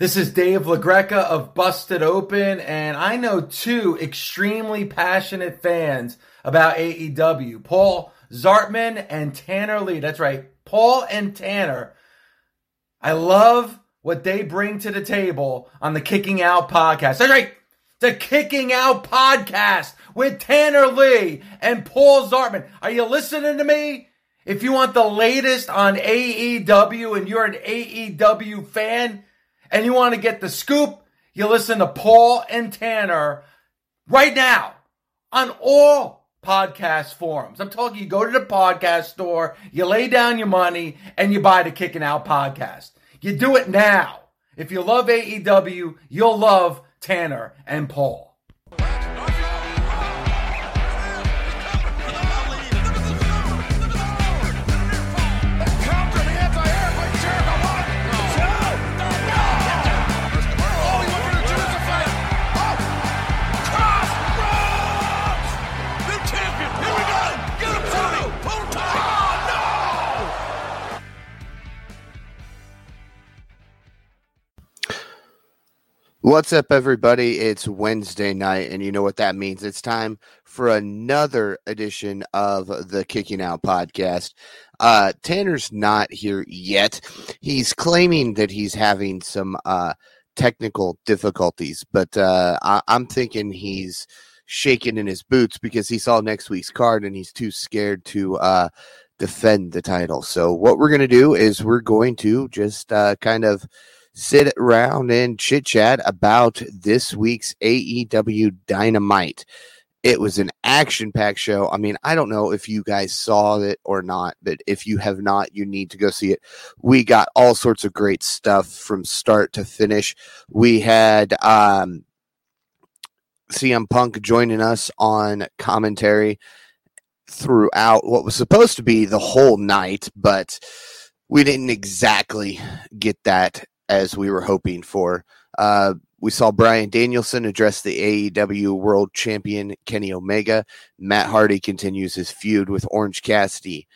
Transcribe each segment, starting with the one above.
This is Dave LaGreca of Busted Open, and I know two extremely passionate fans about AEW Paul Zartman and Tanner Lee. That's right, Paul and Tanner. I love what they bring to the table on the Kicking Out podcast. That's right, the Kicking Out podcast with Tanner Lee and Paul Zartman. Are you listening to me? If you want the latest on AEW and you're an AEW fan and you want to get the scoop, you listen to Paul and Tanner right now on all podcast forums. I'm talking you go to the podcast store, you lay down your money, and you buy the Kicking Out podcast. You do it now. If you love AEW, you'll love Tanner and Paul. What's up, everybody? It's Wednesday night, and you know what that means. It's time for another edition of the Kicking Out podcast. Uh, Tanner's not here yet. He's claiming that he's having some uh, technical difficulties, but uh, I- I'm thinking he's shaking in his boots because he saw next week's card and he's too scared to uh, defend the title. So, what we're going to do is we're going to just uh, kind of sit around and chit chat about this week's AEW Dynamite. It was an action packed show. I mean, I don't know if you guys saw it or not, but if you have not, you need to go see it. We got all sorts of great stuff from start to finish. We had um, CM Punk joining us on commentary throughout what was supposed to be the whole night, but we didn't exactly get that as we were hoping for. Uh, we saw Bryan Danielson address the AEW World Champion Kenny Omega. Matt Hardy continues his feud with Orange Cassidy.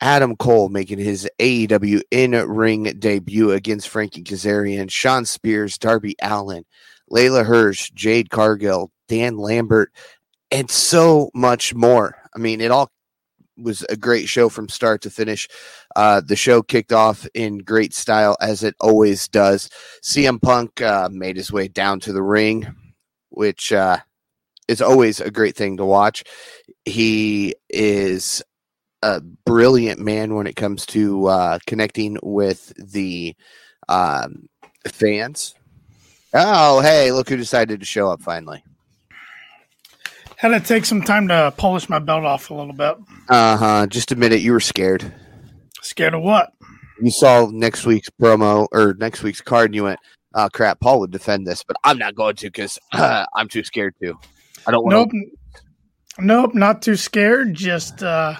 Adam Cole making his AEW in ring debut against Frankie Kazarian. Shawn Spears, Darby Allin, Leyla Hirsch, Jade Cargill, Dan Lambert, and so much more. I mean, it all was a great show from start to finish. Uh, the show kicked off in great style as it always does. CM Punk uh, made his way down to the ring, which uh, is always a great thing to watch. He is a brilliant man when it comes to uh, connecting with the um, fans. Oh, hey, look who decided to show up finally. Had to take some time to polish my belt off a little bit. Uh huh. Just admit it, you were scared. Scared of what? You saw next week's promo or next week's card, and you went, "Oh crap, Paul would defend this, but I'm not going to because uh, I'm too scared to. I don't want." Nope. Nope, not too scared. Just uh,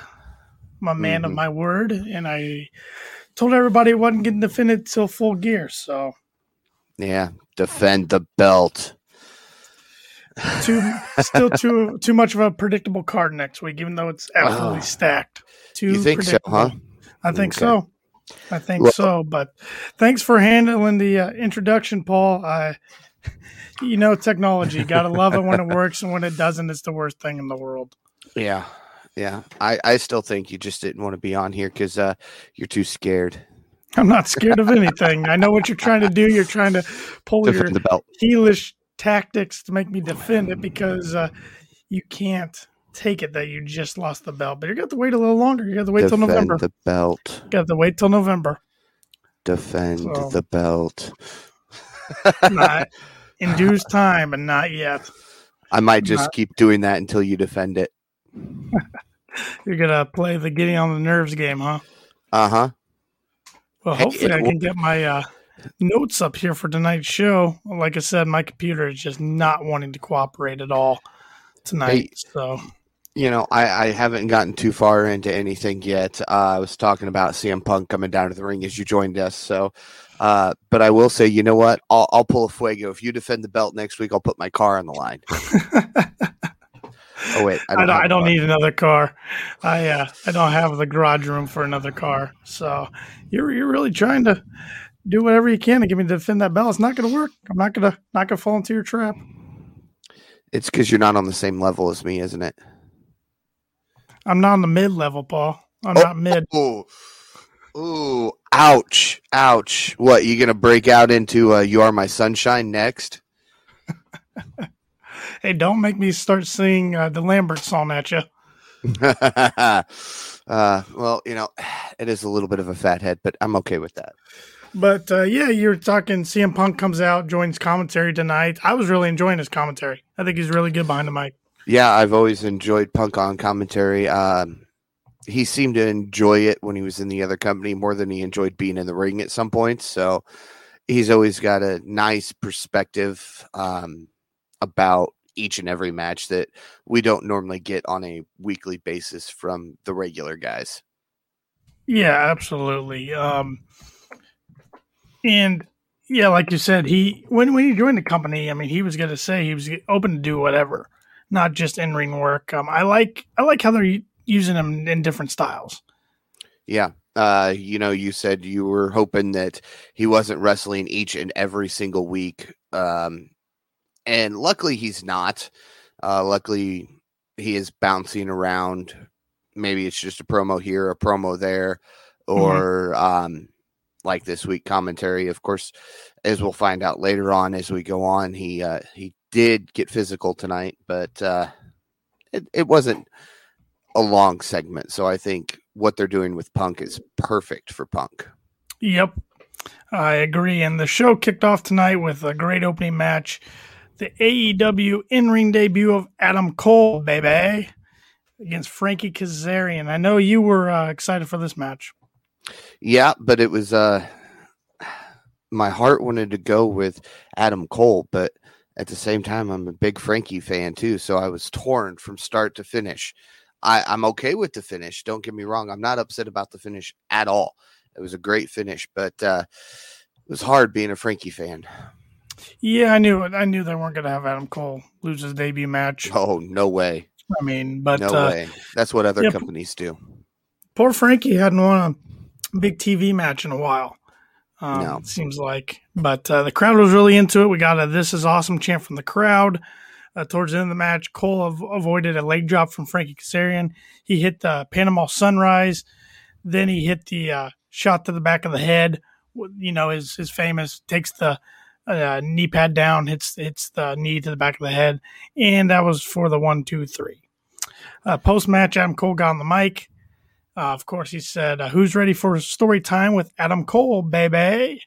I'm a man of Mhm. my word, and I told everybody it wasn't getting defended till full gear. So Yeah, defend the belt. Too still too too much of a predictable card next week, even though it's absolutely Ah. stacked. Too You think so, huh? I think Okay. so. I think Well- so. But thanks for handling the uh, introduction, Paul. I, you know, technology. You gotta love it when it works, and when it doesn't, it's the worst thing in the world. Yeah, yeah. I I still think you just didn't want to be on here because uh, you're too scared. I'm not scared of anything. I know what you're trying to do. You're trying to pull your the belt. heelish tactics to make me defend it because uh, you can't take it that you just lost the belt. But you got to wait a little longer. You got to wait till Defend November. the belt. You got to wait till November. Defend So- the belt. Not in due time, and not yet. I might just Not- keep doing that until you defend it. You're gonna play the getting on the nerves game, huh? Uh huh. Well, hopefully I can get my uh, notes up here for tonight's show. Like I said, my computer is just not wanting to cooperate at all tonight. Hey. So You know, I, I haven't gotten too far into anything yet. Uh, I was talking about CM Punk coming down to the ring as you joined us. So, uh, but I will say, you know what? I'll, I'll pull a fuego. If you defend the belt next week, I'll put my car on the line. oh wait, I don't, I a don't need another car. I uh, I don't have the garage room for another car. So you're you're really trying to do whatever you can to get me to defend that belt. It's not going to work. I'm not going to not going to fall into your trap. It's because you're not on the same level as me, isn't it? I'm not on the mid level, Paul. I'm oh, not mid. Oh, ooh, ouch, ouch. What you gonna break out into? Uh, you are my sunshine next. hey, don't make me start singing uh, the Lambert song at you. uh, well, you know, it is a little bit of a fat head, but I'm okay with that. But uh, yeah, you're talking. CM Punk comes out, joins commentary tonight. I was really enjoying his commentary. I think he's really good behind the mic. Yeah, I've always enjoyed Punk on commentary. Um, he seemed to enjoy it when he was in the other company more than he enjoyed being in the ring at some points. So he's always got a nice perspective um, about each and every match that we don't normally get on a weekly basis from the regular guys. Yeah, absolutely. Um, and yeah, like you said, he when when he joined the company, I mean, he was going to say he was open to do whatever, not just in ring work. Um, I like I like how they're using him in different styles. Yeah, uh, you know, you said you were hoping that he wasn't wrestling each and every single week. Um, and luckily he's not. Uh, luckily he is bouncing around. Maybe it's just a promo here, a promo there, mm-hmm. or mm-hmm. um, like this week commentary. Of course, as we'll find out later on as we go on, he uh, he did get physical tonight, but uh, it, it wasn't a long segment. So I think what they're doing with Punk is perfect for Punk. Yep, I agree. And the show kicked off tonight with a great opening match the AEW in ring debut of Adam Cole, baby, against Frankie Kazarian. I know you were uh, excited for this match. Yeah, but it was uh, my heart wanted to go with Adam Cole, but at the same time, I'm a big Frankie fan too, so I was torn from start to finish. I, I'm okay with the finish. Don't get me wrong. I'm not upset about the finish at all. It was a great finish, but uh, it was hard being a Frankie fan. Yeah, I knew I knew they weren't going to have Adam Cole lose his debut match. Oh no way! I mean, but no uh, way. That's what other yeah, companies do. Poor Frankie hadn't won a big TV match in a while. Um, no. It seems like, but uh, the crowd was really into it. We got a "This is awesome" chant from the crowd. Uh, towards the end of the match, Cole av- avoided a leg drop from Frankie Kazarian. He hit the Panama Sunrise. Then he hit the uh, shot to the back of the head. You know, his his famous takes the uh, knee pad down, hits hits the knee to the back of the head, and that was for the one, two, three. Uh, Post match, Adam Cole got on the mic. Uh, of course, he said, uh, "Who's ready for story time with Adam Cole, baby?"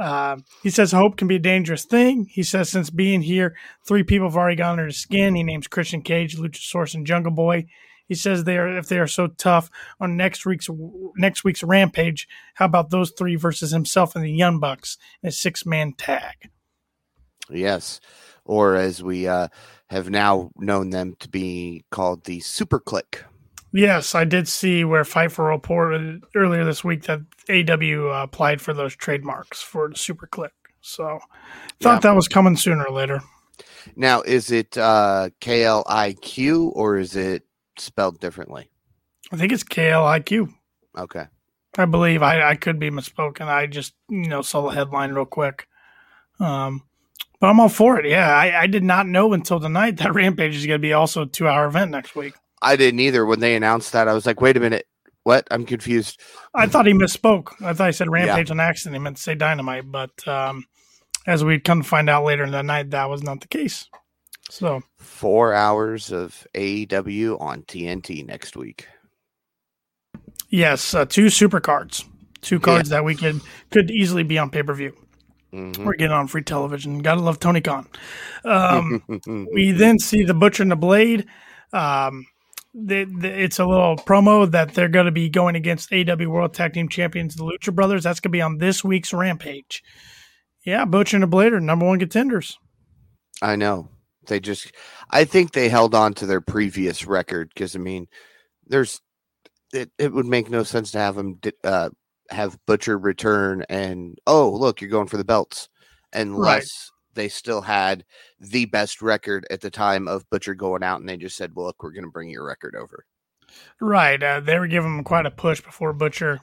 Uh, he says hope can be a dangerous thing. He says since being here, three people have already gone under his skin. He names Christian Cage, Luchasaurus, and Jungle Boy. He says they are if they are so tough on next week's next week's Rampage. How about those three versus himself and the Young Bucks in a six man tag? Yes, or as we uh, have now known them to be called the Super Kliq. Yes, I did see where Fightful reported earlier this week that AW uh, applied for those trademarks for SuperKliq. So thought yeah. that was coming sooner or later. Now, is it uh, KLIQ or is it spelled differently? I think it's K L I Q. Okay. I believe I, I could be misspoken. I just you know saw the headline real quick. Um, but I'm all for it. Yeah, I, I did not know until tonight that Rampage is going to be also a two hour event next week. I didn't either. When they announced that, I was like, wait a minute. What? I'm confused. I thought he misspoke. I thought he said Rampage yeah. on accident. He meant to say Dynamite. But um, as we'd come to find out later in the night, that was not the case. So four hours of AEW on TNT next week. Yes, uh, two super cards, two cards yeah. that we could could easily be on pay per view. Mm-hmm. We're getting on free television. Gotta love Tony Khan. Um, we then see the Butcher and the Blade. Um, the, the, it's a little promo that they're going to be going against AW World Tag Team Champions, the Lucha Brothers. That's going to be on this week's Rampage. Yeah, Butcher and the Blade are number one contenders. I know. They just, I think they held on to their previous record because I mean, there's, it, it would make no sense to have them uh, have Butcher return and oh look, you're going for the belts, unless. They still had the best record at the time of Butcher going out and they just said, well, look, we're going to bring your record over. Right. Uh, they were giving him quite a push before Butcher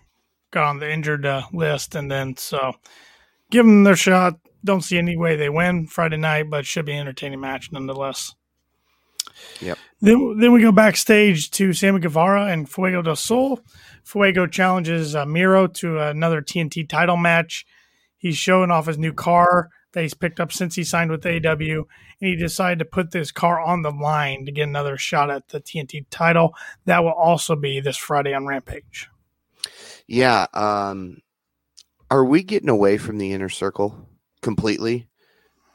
got on the injured uh, list, and then so give them their shot. Don't see any way they win Friday night, but should be an entertaining match nonetheless. Yep. Then, then we go backstage to Sammy Guevara and Fuego del Sol. Fuego challenges uh, Miro to another TNT title match. He's showing off his new car that he's picked up since he signed with AW, and he decided to put this car on the line to get another shot at the TNT title. That will also be this Friday on Rampage. Yeah. Um, are we getting away from the inner circle completely?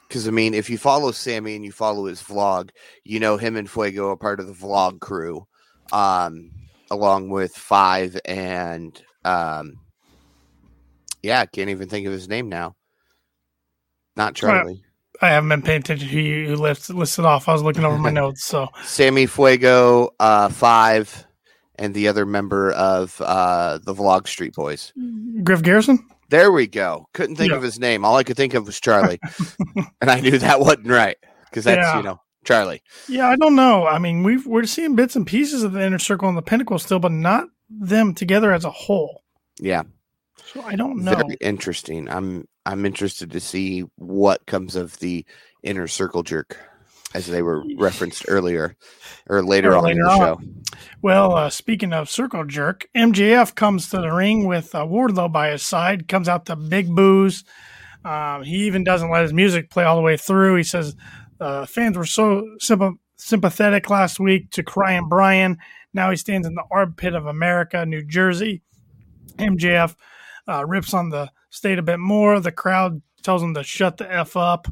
Because I mean, if you follow Sammy and you follow his vlog, you know him and Fuego are part of the vlog crew, um, along with Five and um, yeah, can't even think of his name now. Not Charlie. I haven't been paying attention to who you who listed, listed off. I was looking over my notes. So Sammy Fuego, uh, Five, and the other member of uh, the Vlog Street Boys. Griff Garrison. There we go. Couldn't think Yeah. of his name. All I could think of was Charlie, and I knew that wasn't right because that's Yeah. you know Charlie. Yeah, I don't know. I mean, we've, we're seeing bits and pieces of the inner circle and the pinnacle still, but not them together as a whole. Yeah, So I don't know. very interesting. I'm I'm interested to see what comes of the inner circle jerk, as they were referenced earlier or later Or on in the on. show. Well, uh, speaking of circle jerk, MJF comes to the ring with uh, Wardlow by his side, comes out to big boos. Um, he even doesn't let his music play all the way through. He says uh, fans were so sympa- sympathetic last week to Crying Brian. Now he stands in the armpit of America, New Jersey. MJF uh, rips on the state a bit more. The crowd tells him to shut the F up,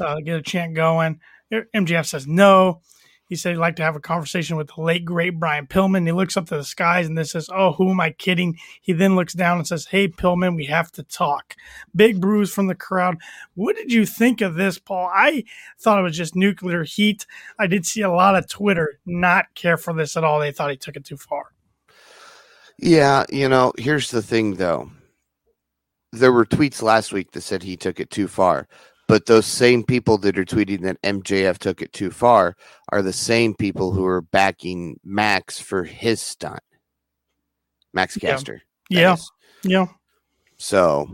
uh, get a chant going. MJF says no. He said he'd like to have a conversation with the late, great Brian Pillman. He looks up to the skies and then says, Oh, who am I kidding? He then looks down and says, Hey, Pillman, we have to talk. Big bruise from the crowd. What did you think of this, Paul? I thought it was just nuclear heat. I did see a lot of Twitter not care for this at all. They thought he took it too far. Yeah, you know, here's the thing though. There were tweets last week that said he took it too far, but those same people that are tweeting that MJF took it too far are the same people who are backing Max for his stunt. Max Caster. that Yeah. Yeah. So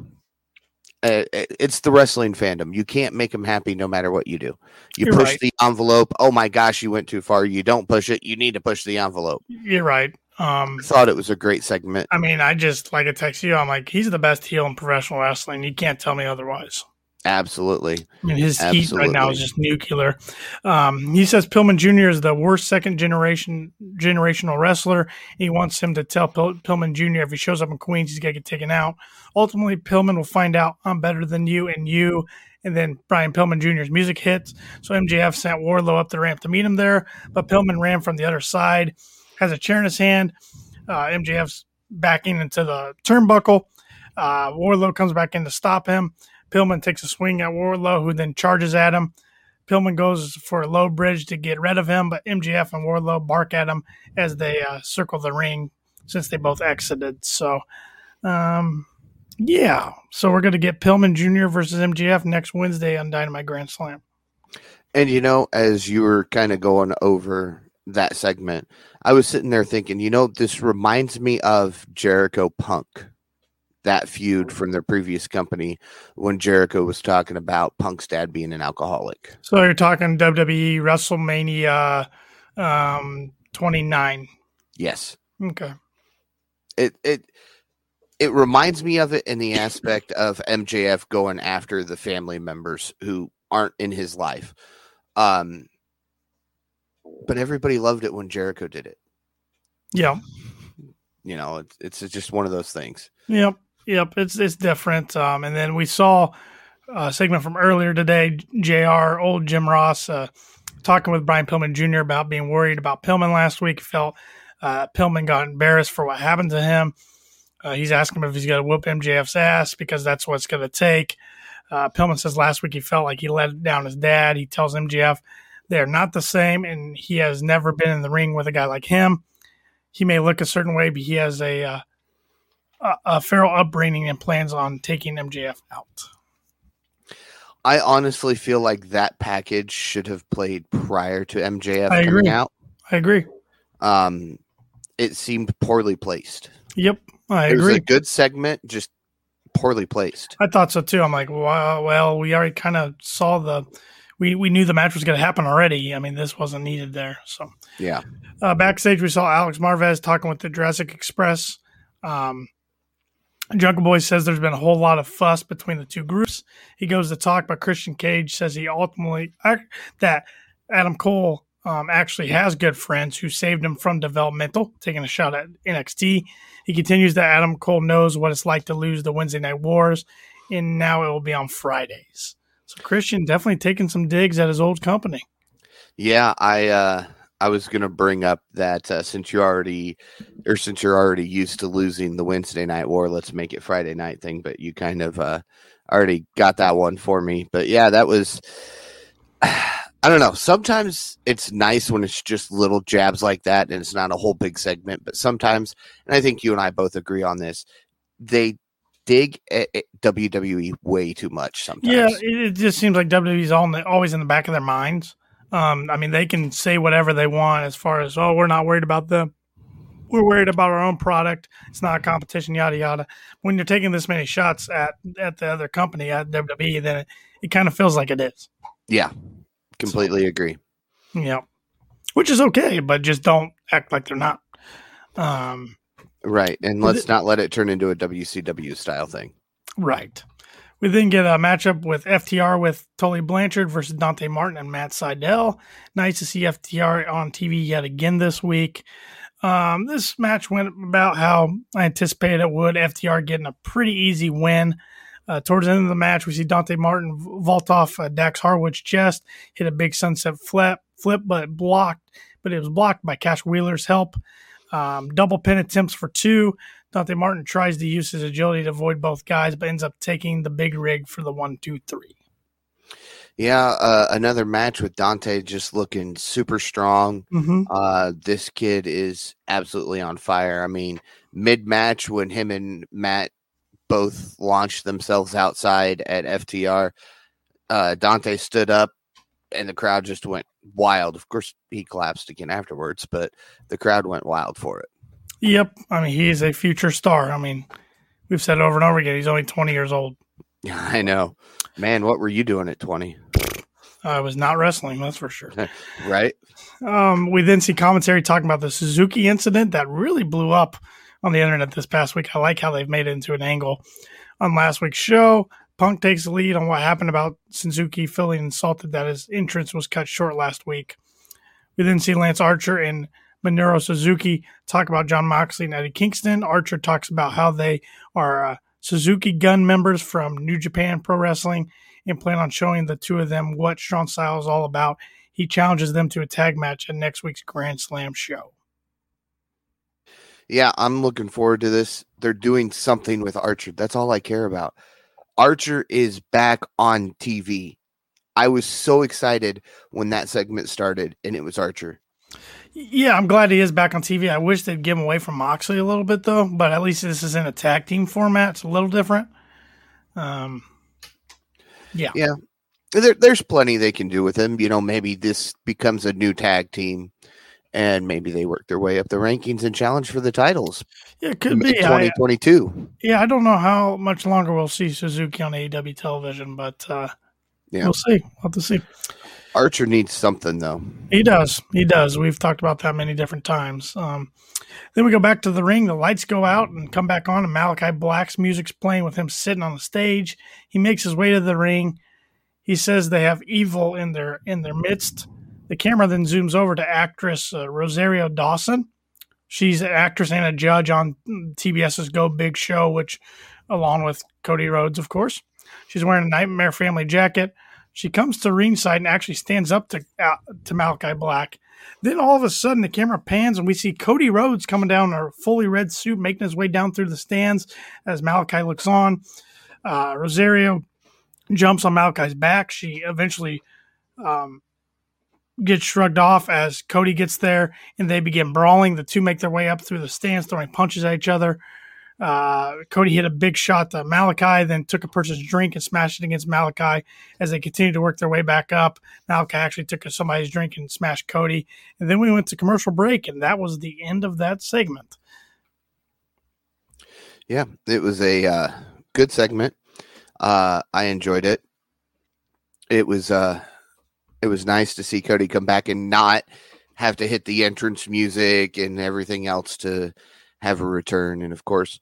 uh, it's the wrestling fandom. You can't make them happy no matter what you do. You You're push right. the envelope. Oh my gosh, you went too far. You don't push it. You need to push the envelope. You're right. Um, Thought it was a great segment. I mean, I just like I text you. I'm like, he's the best heel in professional wrestling. You can't tell me otherwise. Absolutely. I mean, his heat right now is just nuclear. Um, he says Pillman Jr. is the worst second generation generational wrestler. He wants him to tell Pil- Pillman Jr. if he shows up in Queens, he's going to get taken out. Ultimately, Pillman will find out I'm better than you and you. And then Brian Pillman Jr.'s music hits. So MJF sent Wardlow up the ramp to meet him there, but Pillman ran from the other side, has a chair in his hand. Uh, MJF's backing into the turnbuckle. Uh, Wardlow comes back in to stop him. Pillman takes a swing at Wardlow, who then charges at him. Pillman goes for a low bridge to get rid of him, but MJF and Wardlow bark at him as they uh, circle the ring since they both exited. So, um, yeah. So we're going to get Pillman Jr. versus MJF next Wednesday on Dynamite Grand Slam. And you know, as you were kind of going over that segment, I was sitting there thinking, you know, this reminds me of Jericho Punk, that feud from their previous company when Jericho was talking about Punk's dad being an alcoholic. So you're talking WWE WrestleMania um, 29. Yes. Okay. It it it reminds me of it in the aspect of MJF going after the family members who aren't in his life. Um but everybody loved it when Jericho did it. Yeah. You know, it's it's just one of those things. Yep, yep. It's it's different. Um, and then we saw a segment from earlier today. Jr. Old Jim Ross uh, talking with Brian Pillman Jr. about being worried about Pillman last week. He felt uh, Pillman got embarrassed for what happened to him. Uh, he's asking him if he's going to whoop MJF's ass because that's what it's going to take. Uh, Pillman says last week he felt like he let down his dad. He tells MJF they're not the same, and he has never been in the ring with a guy like him. He may look a certain way, but he has a uh, a, a feral upbringing and plans on taking MJF out. I honestly feel like that package should have played prior to MJF I coming agree. out. I agree. Um, it seemed poorly placed. Yep. I it agree. was a good segment, just poorly placed. I thought so too. I'm like, wow, well, we already kind of saw the, we, we knew the match was going to happen already. I mean, this wasn't needed there. So, yeah. Uh, backstage, we saw Alex Marvez talking with the Jurassic Express. Um, Jungle Boy says there's been a whole lot of fuss between the two groups. He goes to talk, but Christian Cage says he ultimately that Adam Cole um, actually has good friends who saved him from developmental, taking a shot at NXT. He continues that Adam Cole knows what it's like to lose the Wednesday Night Wars, and now it will be on Fridays. So Christian definitely taking some digs at his old company. Yeah, I uh, I was going to bring up that uh, since you already, or since you're already used to losing the Wednesday night war, let's make it Friday night thing. But you kind of uh, already got that one for me. But yeah, that was. I don't know. Sometimes it's nice when it's just little jabs like that and it's not a whole big segment. But sometimes, and I think you and I both agree on this, they dig at WWE way too much sometimes. Yeah, it just seems like WWE's all in the, always in the back of their minds. Um, I mean, they can say whatever they want as far as, oh, we're not worried about them. We're worried about our own product. It's not a competition, yada yada. When you're taking this many shots at at the other company at WWE, then it, it kind of feels like it is. Yeah, completely so, agree. Yeah, which is okay, but just don't act like they're not. Um, right, and let's not let it turn into a WCW style thing. Right. We then get a matchup with FTR with Tully Blanchard versus Dante Martin and Matt Sydal. Nice to see FTR on TV yet again this week. Um, this match went about how I anticipated it would. FTR getting a pretty easy win. Uh, towards the end of the match, we see Dante Martin vault off uh, Dax Harwood's chest, hit a big sunset flip, flip, but blocked. But it was blocked by Cash Wheeler's help. Um, double pin attempts for two. Dante Martin tries to use his agility to avoid both guys, but ends up taking the big rig for the one, two, three. Yeah, uh, another match with Dante just looking super strong. Mm-hmm. Uh, this kid is absolutely on fire. I mean, mid match when him and Matt both launched themselves outside at FTR, uh, Dante stood up and the crowd just went wild. Of course, he collapsed again afterwards, but the crowd went wild for it. Yep. I mean, he is a future star. I mean, we've said over and over again. He's only 20 years old. Yeah, I know. Man, what were you doing at 20? I was not wrestling, that's for sure. right. Um, we then see commentary talking about the Suzuki incident that really blew up on the internet this past week. I like how they've made it into an angle on last week's show. Punk takes the lead on what happened about Suzuki feeling insulted that his entrance was cut short last week. We then see Lance Archer and Minoru Suzuki talk about Jon Moxley and Eddie Kingston. Archer talks about how they are uh, Suzuki Gun members from New Japan Pro Wrestling and plan on showing the two of them what strong style is all about. He challenges them to a tag match at next week's Grand Slam show. Yeah, I'm looking forward to this. They're doing something with Archer. That's all I care about. Archer is back on TV. I was so excited when that segment started and it was Archer. Yeah, I'm glad he is back on TV. I wish they'd give him away from Moxley a little bit though, but at least this is in a tag team format. It's a little different. Um, yeah, yeah. There, there's plenty they can do with him. You know, maybe this becomes a new tag team, and maybe they work their way up the rankings and challenge for the titles. Yeah, it could be 2022. yeah, I don't know how much longer we'll see Suzuki on AEW television, but uh, yeah. we'll see. We'll have to see. Archer needs something though. He does. He does. We've talked about that many different times. Um, then we go back to the ring. The lights go out and come back on, and Malakai Black's music's playing with him sitting on the stage. He makes his way to the ring. He says they have evil in their in their midst. The camera then zooms over to actress uh, Rosario Dawson. She's an actress and a judge on TBS's Go Big Show, which, along with Cody Rhodes, of course. She's wearing a Nightmare Family jacket. She comes to ringside and actually stands up to uh, to Malakai Black. Then all of a sudden, the camera pans and we see Cody Rhodes coming down in a fully red suit, making his way down through the stands as Malakai looks on. Uh, Rosario jumps on Malakai's back. She eventually um, gets shrugged off as Cody gets there and they begin brawling. The two make their way up through the stands, throwing punches at each other. Uh, Cody hit a big shot to Malakai, then took a person's drink and smashed it against Malakai as they continued to work their way back up. Malakai actually took somebody's drink and smashed Cody. And then we went to commercial break, and that was the end of that segment. Yeah, it was a uh, good segment. Uh, I enjoyed it. It was uh, it was nice to see Cody come back and not have to hit the entrance music and everything else to have a return. And of course,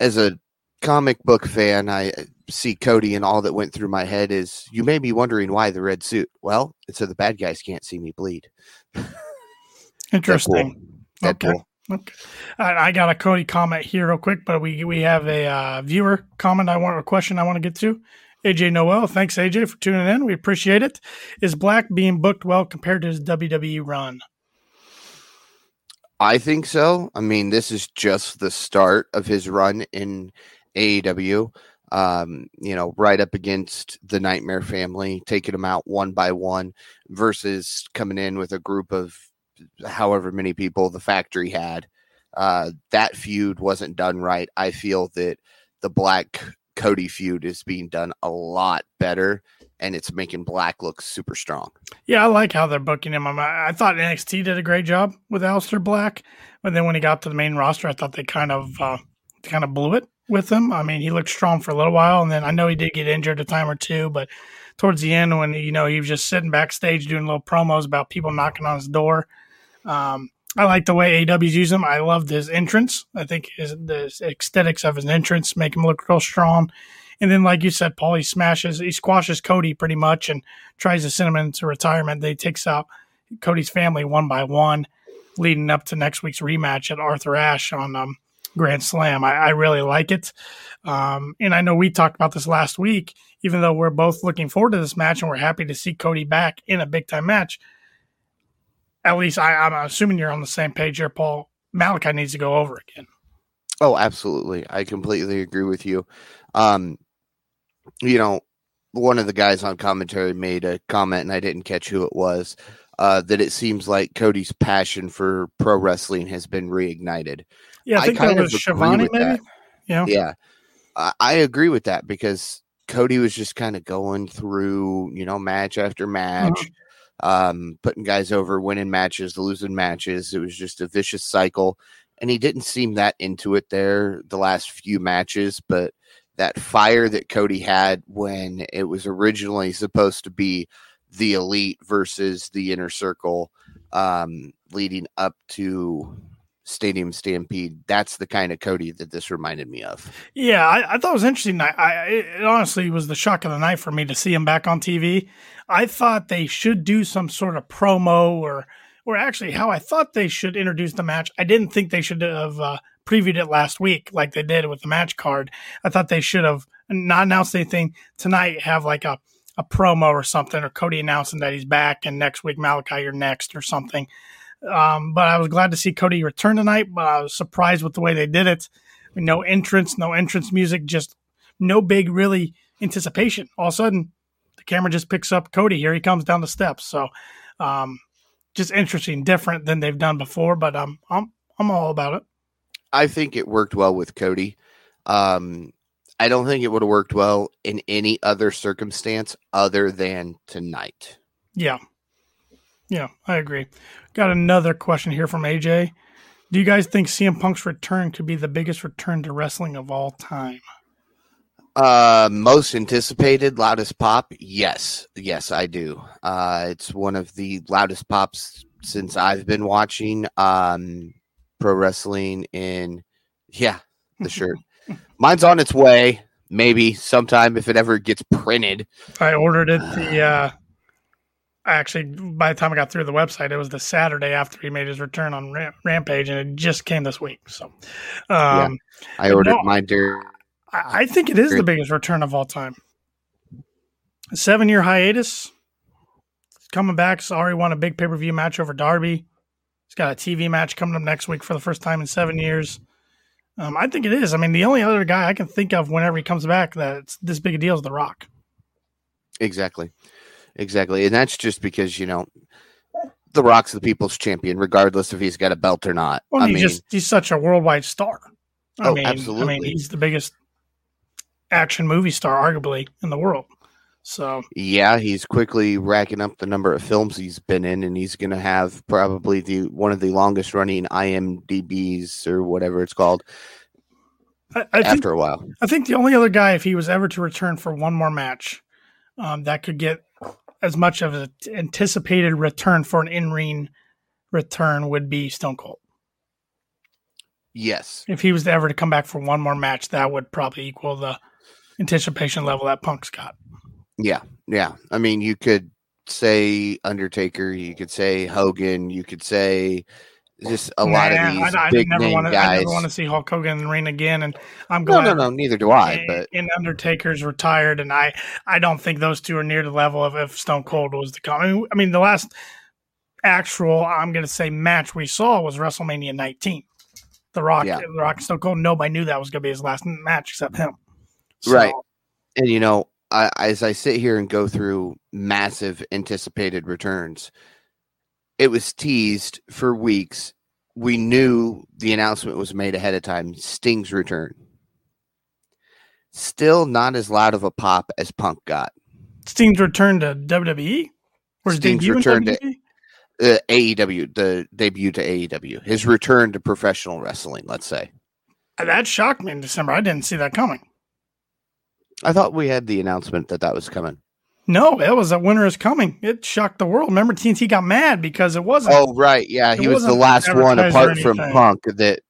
as a comic book fan, I see Cody and all that went through my head is you may be wondering why the red suit. Well, it's so the bad guys can't see me bleed. Interesting. Okay. Okay. I got a Cody comment here real quick, but we we have a uh, viewer comment I want a question I want to get to. AJ Noel, thanks AJ for tuning in. We appreciate it. Is Black being booked well compared to his WWE run? I think so. I mean, this is just the start of his run in AEW. Um, you know, right up against the Nightmare family, taking them out one by one versus coming in with a group of however many people the factory had. Uh, that feud wasn't done right. I feel that the Black Cody feud is being done a lot better and it's making Black look super strong. Yeah, I like how they're booking him. I thought NXT did a great job with Aleister Black, but then when he got to the main roster, I thought they kind of uh, kind of blew it with him. I mean, he looked strong for a little while, and then I know he did get injured a time or two, but towards the end, when you know he was just sitting backstage doing little promos about people knocking on his door, um, I like the way AW's use him. I love his entrance. I think his, the aesthetics of his entrance make him look real strong. And then, like you said, Paul, he smashes, he squashes Cody pretty much and tries to send him into retirement. They takes out Cody's family one by one, leading up to next week's rematch at Arthur Ashe on um, Grand Slam. I, I really like it. Um, and I know we talked about this last week, even though we're both looking forward to this match and we're happy to see Cody back in a big time match. At least I, I'm assuming you're on the same page here, Paul. Malakai needs to go over again. Oh, absolutely. I completely agree with you. Um, you know, one of the guys on commentary made a comment, and I didn't catch who it was, uh, that it seems like Cody's passion for pro wrestling has been reignited. Yeah, I, I think that was Schiavone, maybe. That. Yeah, yeah, I, I agree with that because Cody was just kind of going through, you know, match after match. Uh-huh um, putting guys over, winning matches, losing matches. It was just a vicious cycle. And he didn't seem that into it there the last few matches, but that fire that Cody had when it was originally supposed to be the elite versus the inner circle um, leading up to Stadium Stampede. That's the kind of Cody that this reminded me of. Yeah, I, I thought it was interesting. I, I, it honestly was the shock of the night for me to see him back on TV. I thought they should do some sort of promo or, or actually how I thought they should introduce the match. I didn't think they should have uh, previewed it last week like they did with the match card. I thought they should have not announced anything tonight. Have like a a promo or something, or Cody announcing that he's back, and next week Malakai you're next or something. Um, but I was glad to see Cody return tonight. But I was surprised with the way they did it. No entrance, no entrance music, just no big really anticipation. All of a sudden, the camera just picks up Cody. Here he comes down the steps. So, um, just interesting, different than they've done before. But um, I'm I'm all about it. I think it worked well with Cody. Um, I don't think it would have worked well in any other circumstance other than tonight. Yeah. Yeah, I agree. Got another question here from AJ. Do you guys think CM Punk's return could be the biggest return to wrestling of all time? Uh, most anticipated, loudest pop. Yes, yes, I do. Uh, it's one of the loudest pops since I've been watching um pro wrestling. In yeah, the shirt. Mine's on its way. Maybe sometime if it ever gets printed. I ordered it the uh, actually by the time I got through the website, it was the Saturday after he made his return on Rampage, and it just came this week. So, um, yeah, I ordered no, mine during. I, I think it is the biggest return of all time. Seven year hiatus. coming back. He's already won a big pay per view match over Darby. He's got a TV match coming up next week for the first time in seven years. Um, I think it is. I mean, the only other guy I can think of whenever he comes back that's this big a deal is The Rock. Exactly. Exactly. And that's just because, you know, The Rock's the people's champion, regardless if he's got a belt or not. Well, I he's mean, just he's such a worldwide star. I oh, mean, absolutely. I mean, he's the biggest action movie star, arguably, in the world. So yeah, he's quickly racking up the number of films he's been in, and he's going to have probably the one of the longest running IMDb's or whatever it's called I, I after think, a while. I think the only other guy, if he was ever to return for one more match, um, that could get as much of an anticipated return for an in ring return would be Stone Cold. Yes. If he was ever to come back for one more match, that would probably equal the anticipation level that Punk's got. Yeah. Yeah. I mean, you could say Undertaker, you could say Hogan, you could say just a nah, lot of these I, I big never name wanna, guys. I never want to see Hulk Hogan in the ring again, and I'm no, glad. no, no. Neither do I. But and Undertaker's retired, and I, I don't think those two are near the level of if Stone Cold was to come. I mean, I mean the last actual, I'm going to say, match we saw was WrestleMania 19. The Rock, Yeah. the Rock, and Stone Cold. Nobody knew that was going to be his last match except him. Right. and you know, I, as I sit here and go through massive anticipated returns, it was teased for weeks. We knew the announcement was made ahead of time. Sting's return. Still not as loud of a pop as Punk got. Sting's return to WWE. Or Sting's return to-? Uh, AEW, the debut to AEW, his return to professional wrestling. Let's say. That shocked me in December. I didn't see that coming. I thought we had the announcement that that was coming. No, it was that winter is coming. It shocked the world. Remember, TNT got mad because it wasn't. Oh right, yeah, he was the last one apart from. Punk. That,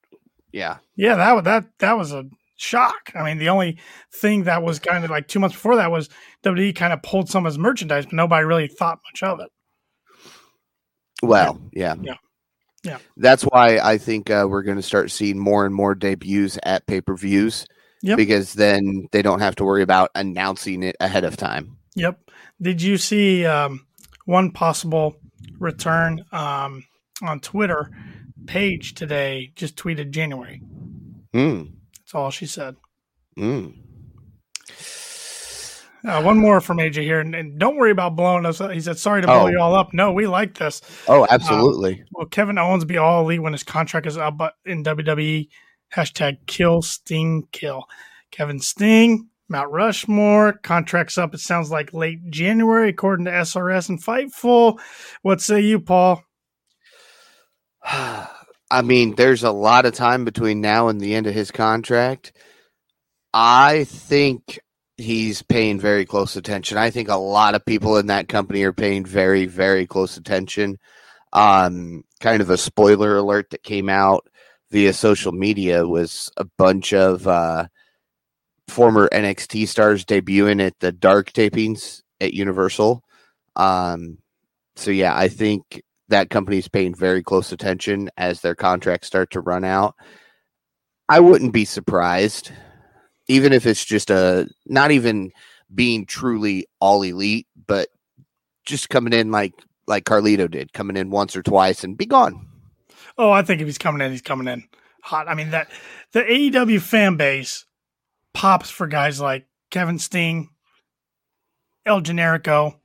yeah, Yeah, that was that that was a shock. I mean, the only thing that was kind of like two months before that was WWE kind of pulled some of his merchandise, but nobody really thought much of it. Well, yeah. Yeah. Yeah. That's why I think uh, we're going to start seeing more and more debuts at pay per views Yep. because then they don't have to worry about announcing it ahead of time. Yep. Did you see um, one possible return um, on Twitter? Page today just tweeted January. Mm, That's all she said. mm. Uh, one more from AJ here, and, and don't worry about blowing us. up. He said, "Sorry to blow Oh. you all up." No, we like this. Oh, absolutely. Will Kevin Owens be all elite when his contract is up but in WWE? Hashtag kill Steen kill. Kevin Steen, Mount Rushmore, contracts up. It sounds like late January, according to SRS and Fightful. What say you, Paul? I mean, there's a lot of time between now and the end of his contract. I think he's paying very close attention. I think a lot of people in that company are paying very, very close attention. Um, kind of a spoiler alert that came out via social media was a bunch of uh, former NXT stars debuting at the dark tapings at Universal. Um, so yeah, I think that company's paying very close attention as their contracts start to run out. I wouldn't be surprised, even if it's just a not even being truly all elite, but just coming in like like Carlito did, coming in once or twice and be gone. Oh, I think if he's coming in, he's coming in hot. I mean that the AEW fan base pops for guys like Kevin Steen, El Generico.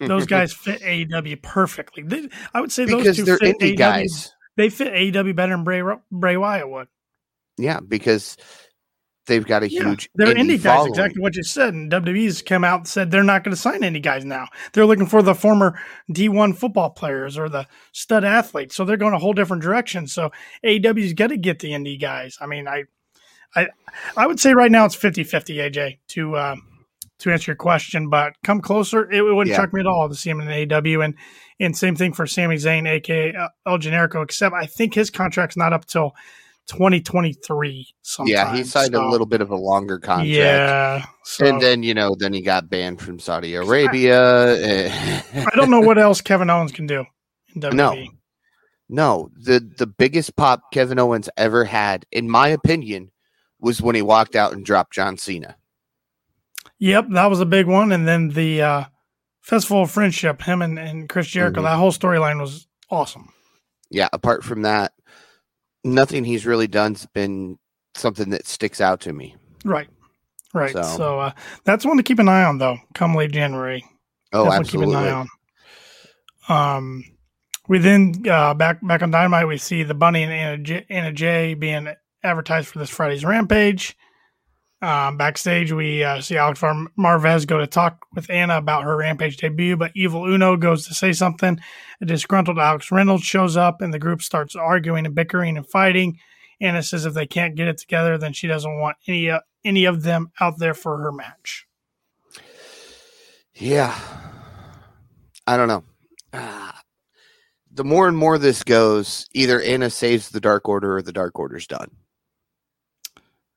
Those guys fit AEW perfectly. They, I would say those because two they're fit indie AEW. guys. They fit AEW better than Bray Bray Wyatt would. Yeah, because they've got a Yeah, huge they're indie, indie, guys. following. Exactly what you said. And WWE's come out and said they're not going to sign any guys now. They're looking for the former D1 football players or the stud athletes. So they're going a whole different direction. So AEW's got to get the indie guys. I mean, I, I, I would say right now it's 50-50, AJ, to um, to answer your question. But come closer, it, wouldn't Yeah. shock me at all to see him in AEW. And and same thing for Sami Zayn, aka El Generico. Except I think his contract's not up till 2023. Sometime. Yeah, he signed So- a little bit of a longer contract. yeah. So and then you know, then he got banned from Saudi Arabia. I don't know what else Kevin Owens can do in WWE. No. No, the the biggest pop Kevin Owens ever had, in my opinion, was when he walked out and dropped John Cena. Yep, that was a big one. And then the uh, Festival of Friendship, him and, and Chris Jericho, Mhm. that whole storyline was awesome. Yeah, apart from that, nothing he's really done's been something that sticks out to me. Right. Right. So, So- uh, that's one to keep an eye on, though, come late January. Oh, Definitely absolutely. keep an eye on. Um, we then uh, back back on Dynamite, we see the Bunny and Anna Jay, Anna Jay being advertised for this Friday's Rampage. Um, backstage, we uh, see Alex Mar- Marvez go to talk with Anna about her Rampage debut, but Evil Uno goes to say something. A disgruntled Alex Reynolds shows up, and the group starts arguing and bickering and fighting. Anna says if they can't get it together, then she doesn't want any uh, any of them out there for her match. Yeah, I don't know. Uh, the more and more this goes, either Anna saves the Dark Order or the Dark Order's done.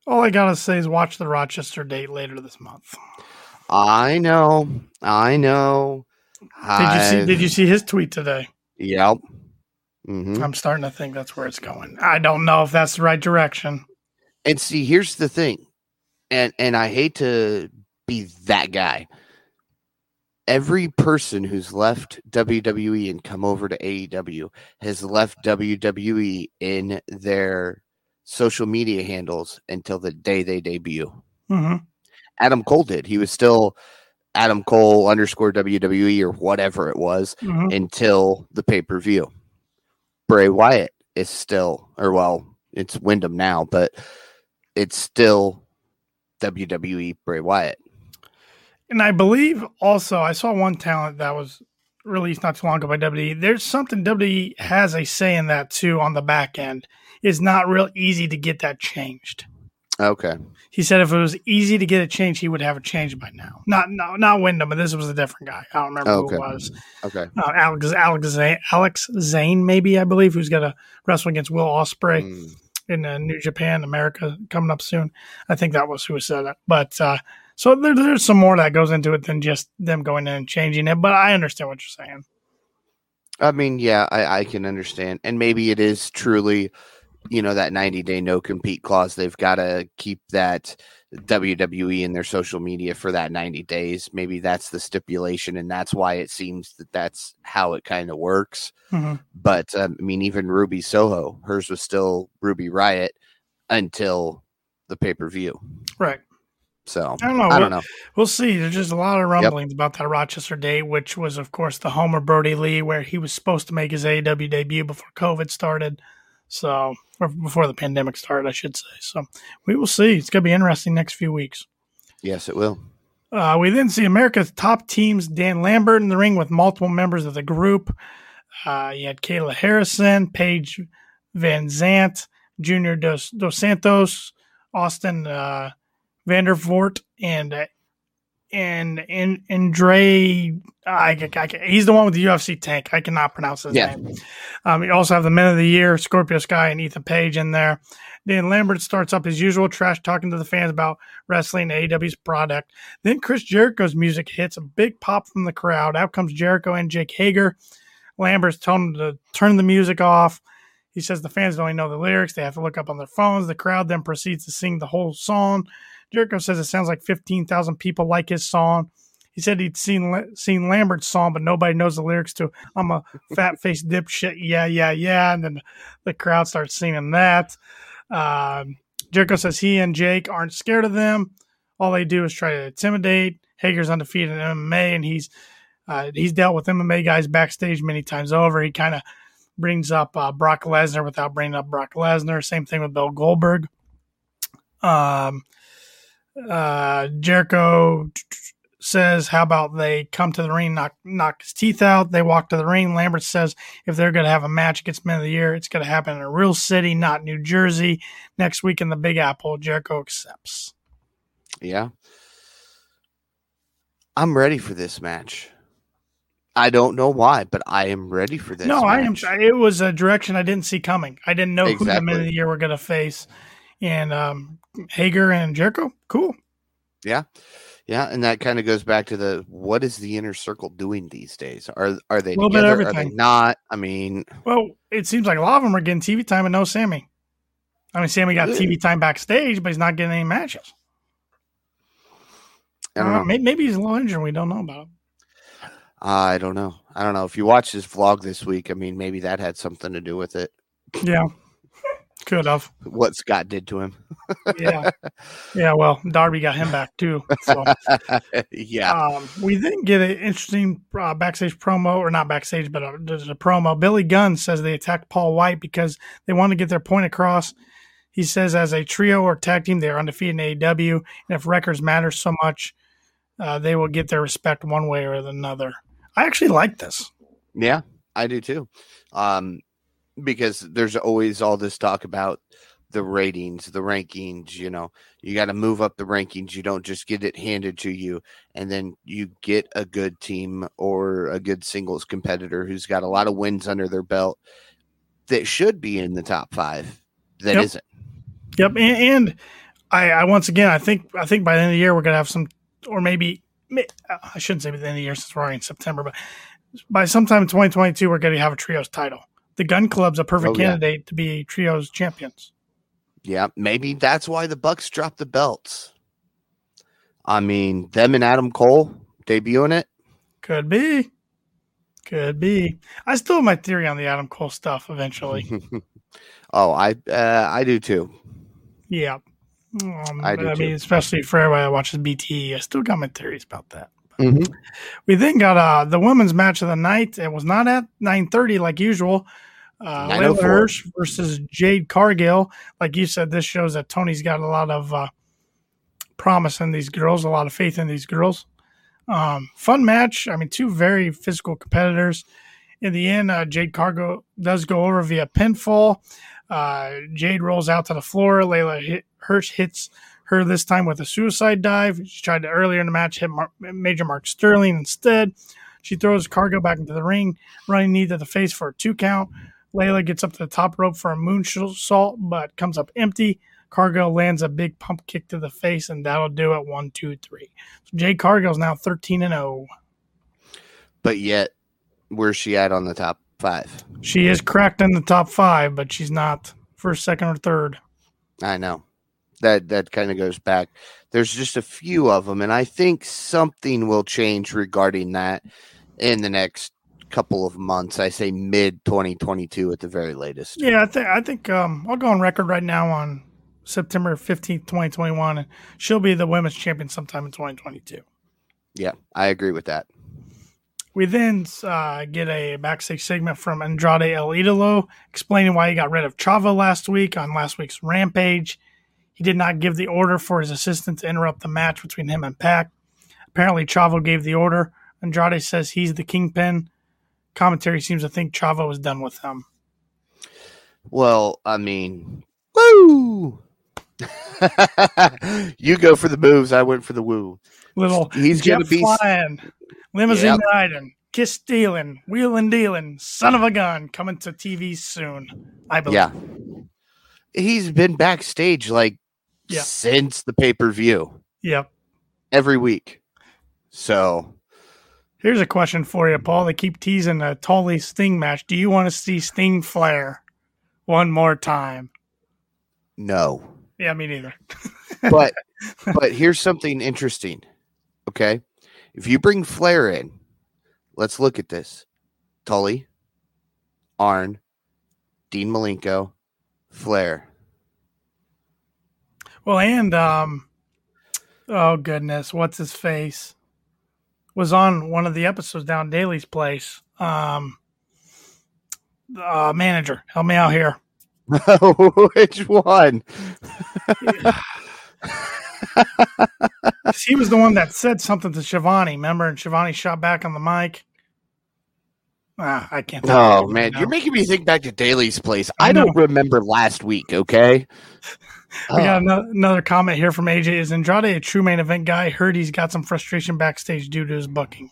All I gotta say is watch the Rochester date later this month. I know, I know. Did you see? Did you see his tweet today? Yep. Mm-hmm. I'm starting to think that's where it's going. I don't know if that's the right direction. And see, here's the thing, and and I hate to be that guy. Every person who's left WWE and come over to AEW has left WWE in their social media handles until the day they debut. Mm-hmm. Adam Cole did. He was still Adam Cole underscore WWE or whatever it was mm-hmm. until the pay per view. Bray Wyatt is still, or well, it's Windham now, but it's still WWE Bray Wyatt. And I believe also I saw one talent that was released not too long ago by WWE. There's something WWE has a say in that too on the back end. It's not real easy to get that changed. Okay. He said if it was easy to get it changed, he would have it changed by now. Not no, not Windham, but this was a different guy. I don't remember okay. who it was. Okay. Uh, Alex Alex Zayne, Alex Zayne, maybe I believe, who's got to wrestle against Will Ospreay mm. in uh, New Japan, America, coming up soon. I think that was who said it. But uh, so there, there's some more that goes into it than just them going in and changing it. But I understand what you're saying. I mean, yeah, I, I can understand, and maybe it is truly you know that 90 day no compete clause they've got to keep that WWE in their social media for that 90 days maybe that's the stipulation and that's why it seems that that's how it kind of works mm-hmm. but um, I mean even Ruby Soho hers was still Ruby Riot until the pay-per-view right so I don't know. I don't we'll, know. We'll see. There's just a lot of rumblings yep. about that Rochester date, which was, of course, the Homer Brodie Lee, where he was supposed to make his AEW debut before COVID started. So, before the pandemic started, I should say. So, we will see. It's going to be interesting next few weeks. Yes, it will. Uh, we then see America's top teams Dan Lambert in the ring with multiple members of the group. Uh, you had Kayla Harrison, Paige VanZant, Junior Dos, Dos Santos, Austin uh, Vanderford, and uh, and and Andre. I, I, he's the one with the UFC tank. I cannot pronounce his yeah. name. Um, you also have the Men of the Year, Scorpio Sky, and Ethan Page in there. Dan Lambert starts up his usual trash talking to the fans about wrestling and AEW's product. Then Chris Jericho's music hits a big pop from the crowd. Out comes Jericho and Jake Hager. Lambert's telling them to turn the music off. He says the fans don't even know the lyrics. They have to look up on their phones. The crowd then proceeds to sing the whole song. Jericho says it sounds like 15,000 people like his song. He said he'd seen seen Lambert's song, but nobody knows the lyrics to "I'm a fat faced dipshit." Yeah, yeah, yeah. And then the crowd starts singing that. Um, Jericho says he and Jake aren't scared of them. All they do is try to intimidate. Hager's undefeated in MMA, and he's uh, he's dealt with MMA guys backstage many times over. He kind of brings up uh, Brock Lesnar without bringing up Brock Lesnar. Same thing with Bill Goldberg. Um, uh, Jericho says, "How about they come to the ring, knock knock his teeth out?" They walk to the ring. Lambert says, "If they're going to have a match against Men of the Year, it's going to happen in a real city, not New Jersey, next week in the Big Apple." Jericho accepts. Yeah, I'm ready for this match. I don't know why, but I am ready for this. No, match. I am. It was a direction I didn't see coming. I didn't know exactly. who the Men of the Year were going to face and um, Hager and Jericho. Cool. Yeah. Yeah, and that kind of goes back to the what is the inner circle doing these days? Are are they together? Are they not? I mean, well, it seems like a lot of them are getting TV time and no Sammy. I mean, Sammy got TV time backstage, but he's not getting any matches. I don't uh, know. Maybe, maybe he's a little injured. We don't know about him. I don't know. I don't know. If you watch this vlog this week, I mean, maybe that had something to do with it. Yeah. Could have. What Scott did to him. yeah. Yeah. Well, Darby got him back too. So. yeah. Um, we then get an interesting uh, backstage promo, or not backstage, but a, there's a promo. Billy Gunn says they attacked Paul White because they want to get their point across. He says, as a trio or tag team, they are undefeated in AEW. And if records matter so much, uh, they will get their respect one way or another. I actually like this. Yeah, I do too. Um, because there's always all this talk about the ratings, the rankings. You know, you got to move up the rankings. You don't just get it handed to you, and then you get a good team or a good singles competitor who's got a lot of wins under their belt that should be in the top five. That Yep. not Yep, and, and I, I once again, I think I think by the end of the year we're gonna have some, or maybe I shouldn't say by the end of the year since we're already in September, but by sometime in 2022 we're gonna have a trios title. The Gunn Club's a perfect Oh, yeah. candidate to be trios champions. Yeah, maybe that's why the Bucks dropped the belts. I mean, them and Adam Cole debuting it. Could be, could be. I still have my theory on the Adam Cole stuff. Eventually, oh, I uh, I do too. yeah. Um, I I, mean, too. especially for everybody that watches BTE, I still got my theories about that. Mhm. We then got uh, the women's match of the night. It was not at 9:30 like usual. Uh, Leyla Hirsch versus Jade Cargill. Like you said, this shows that Tony's got a lot of uh, promise in these girls, a lot of faith in these girls. Um, fun match. I mean, two very physical competitors. In the end, uh, Jade Cargill does go over via pinfall. Uh, Jade rolls out to the floor. Leyla hit, Hirsch hits her this time with a suicide dive. She tried to earlier in the match hit Mar- Major Mark Sterling instead. She throws Cargo back into the ring, running knee to the face for a two count. Leyla gets up to the top rope for a moonsault, but comes up empty. Cargo lands a big pump kick to the face, and that'll do it. One, two, three. So Jade Cargill's now thirteen and oh. zero. But yet, where's she at on the top five? She is cracked in the top five, but she's not first, second, or third. I know that that kind of goes back. There's just a few of them, and I think something will change regarding that in the next couple of months. I say mid 2022 at the very latest. Yeah, I think I think um, I'll go on record right now on September fifteenth, twenty twenty one, and she'll be the women's champion sometime in twenty twenty two. Yeah, I agree with that. We then uh, get a backstage segment from Andrade El Idolo explaining why he got rid of Chavo last week on last week's Rampage. He did not give the order for his assistant to interrupt the match between him and Pac. Apparently, Chavo gave the order. Andrade says he's the kingpin. Commentary seems to think Chavo is done with him. Well, I mean, woo! you go for the moves. I went for the woo. Little He's jet gonna be flying, limousine Yep. riding, kiss stealing, wheeling dealing, son of a gun coming to TV soon. I believe. yeah. He's been backstage like Yeah. since the pay per view Yep. every week. So Here's a question for you, Paul. They keep teasing a Tully Sting match. Do you want to see Sting Flair one more time? no. Yeah, me neither. But but here's something interesting. Okay. If you bring Flair in, let's look at this. Tully, Arn, Dean Malenko, Flair. Well, and um, oh goodness, what's his face was on one of the episodes down Daily's place. Um, uh, manager, help me out here. Which one? he was the one that said something to Shivani. Remember, and Shivani shot back on the mic. Ah, I can't. Oh man, you're making me think back to Daily's place. I I, don't remember last week, okay? We got another, another comment here from AJ. Is Andrade a true main event guy? Heard he's got some frustration backstage due to his booking.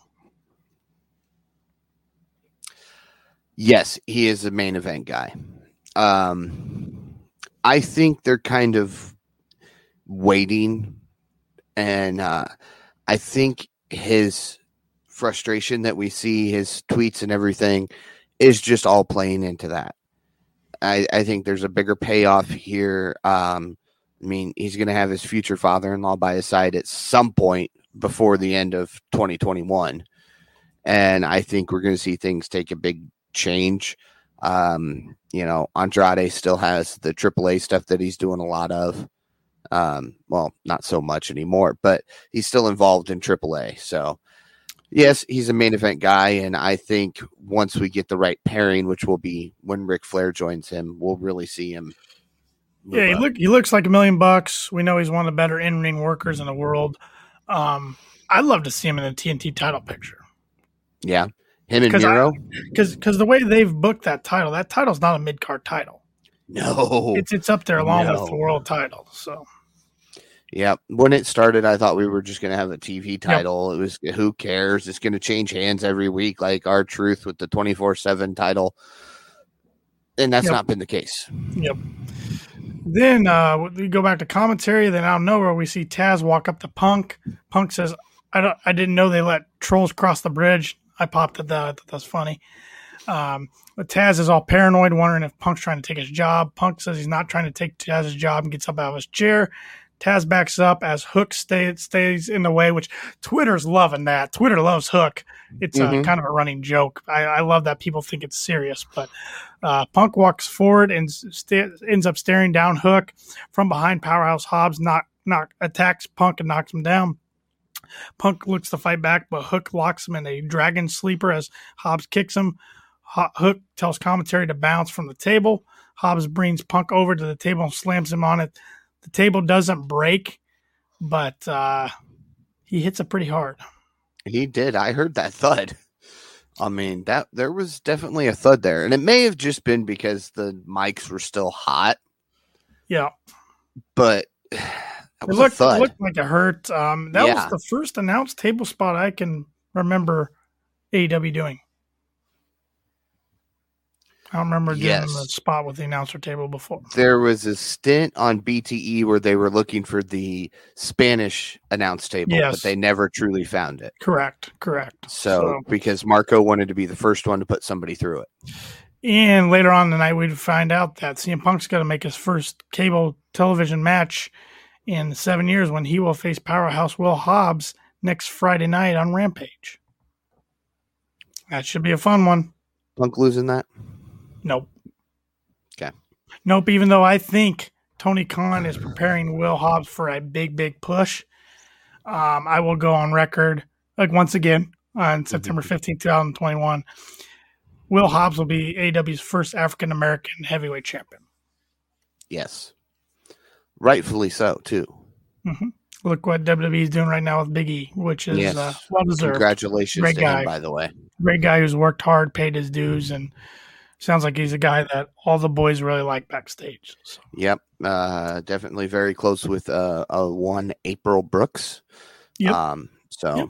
yes, he is a main event guy. Um I think they're kind of waiting and uh I think his frustration that we see his tweets and everything is just all playing into that. I, I think there's a bigger payoff here. Um, I mean, he's going to have his future father-in-law by his side at some point before the end of 2021, and I think we're going to see things take a big change. Um, you know, Andrade still has the AAA stuff that he's doing a lot of. Um, well, not so much anymore, but he's still involved in AAA. So, yes, he's a main event guy, and I think once we get the right pairing, which will be when Ric Flair joins him, we'll really see him. Yeah, he up. look he looks like a million bucks. We know he's one of the better in ring workers in the world. Um, I'd love to see him in a TNT title picture yeah, him and 'Cause Miro. because because the way they've booked that title, that title's not a mid card title. No, it's it's up there along no. with the world title. So, yeah, when it started, I thought we were just going to have a TV title. Yep. It was who cares? It's going to change hands every week, like R-Truth with the twenty four seven title, and that's yep. not been the case. Yep. Then uh, we go back to commentary. Then out of nowhere, we see Taz walk up to Punk. Punk says, "I don't, I didn't know they let trolls cross the bridge." I popped at that. I thought that's funny. Um, but Taz is all paranoid, wondering if Punk's trying to take his job. Punk says he's not trying to take Taz's job and gets up out of his chair. Taz backs up as Hook stay, stays in the way, which Twitter's loving that. Twitter loves Hook. It's mm-hmm. a, kind of a running joke. I, I, love that people think it's serious. But uh, Punk walks forward and st- ends up staring down Hook from behind. Powerhouse Hobbs knock, knock, attacks Punk and knocks him down. Punk looks to fight back, but Hook locks him in a dragon sleeper as Hobbs kicks him. Hook tells commentary to bounce from the table. Hobbs brings Punk over to the table and slams him on it. The table doesn't break, but uh, he hits it pretty hard. He did. I heard that thud. I mean, that there was definitely a thud there, and it may have just been because the mics were still hot. Yeah, but it looked, it looked like it hurt. Um, that yeah. was the first announced table spot I can remember AEW doing. I don't remember doing yes. the spot with the announcer table before. There was a stint on BTE where they were looking for the Spanish announce table, yes. but they never truly found it. Correct, correct. So, so, because Marko wanted to be the first one to put somebody through it. And later on tonight, we'd find out that CM Punk's going to make his first cable television match in seven years when he will face Powerhouse Will Hobbs next Friday night on Rampage. That should be a fun one. Punk losing that? Nope. Okay. Nope. Even though I think Tony Khan is preparing Will Hobbs for a big, big push, um, I will go on record, like once again, on September 15th, 2021. Will Hobbs will be AW's first African American heavyweight champion. Yes. Rightfully so, too. Mm-hmm. Look what WWE is doing right now with Big E, which is yes. uh, well deserved. Congratulations Great guy. Him, by the way. Great guy who's worked hard, paid his dues, and sounds like he's a guy that all the boys really like backstage. So. Yep, uh, definitely very close with uh, a one April Brooks. Yep. Um, so. Yep.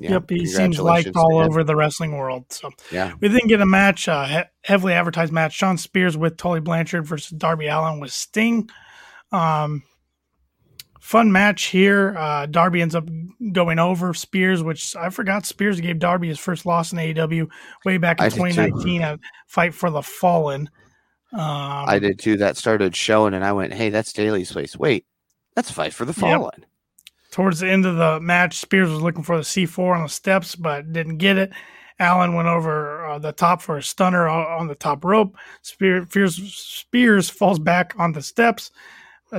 Yeah, yep, he seems liked all over the wrestling world. So yeah, we didn't get a match, uh, he- heavily advertised match. Shawn Spears with Tully Blanchard versus Darby Allin with Sting. Um, fun match here. Uh, Darby ends up going over Spears, which I forgot Spears gave Darby his first loss in AEW way back in I 2019 at Fight for the Fallen. Um, I did too. That started showing, and I went, "Hey, that's Daily's place." Wait, that's Fight for the Fallen. Yep. Towards the end of the match, Spears was looking for the C4 on the steps, but didn't get it. Allin went over uh, the top for a stunner on the top rope. Spears, Spears falls back on the steps.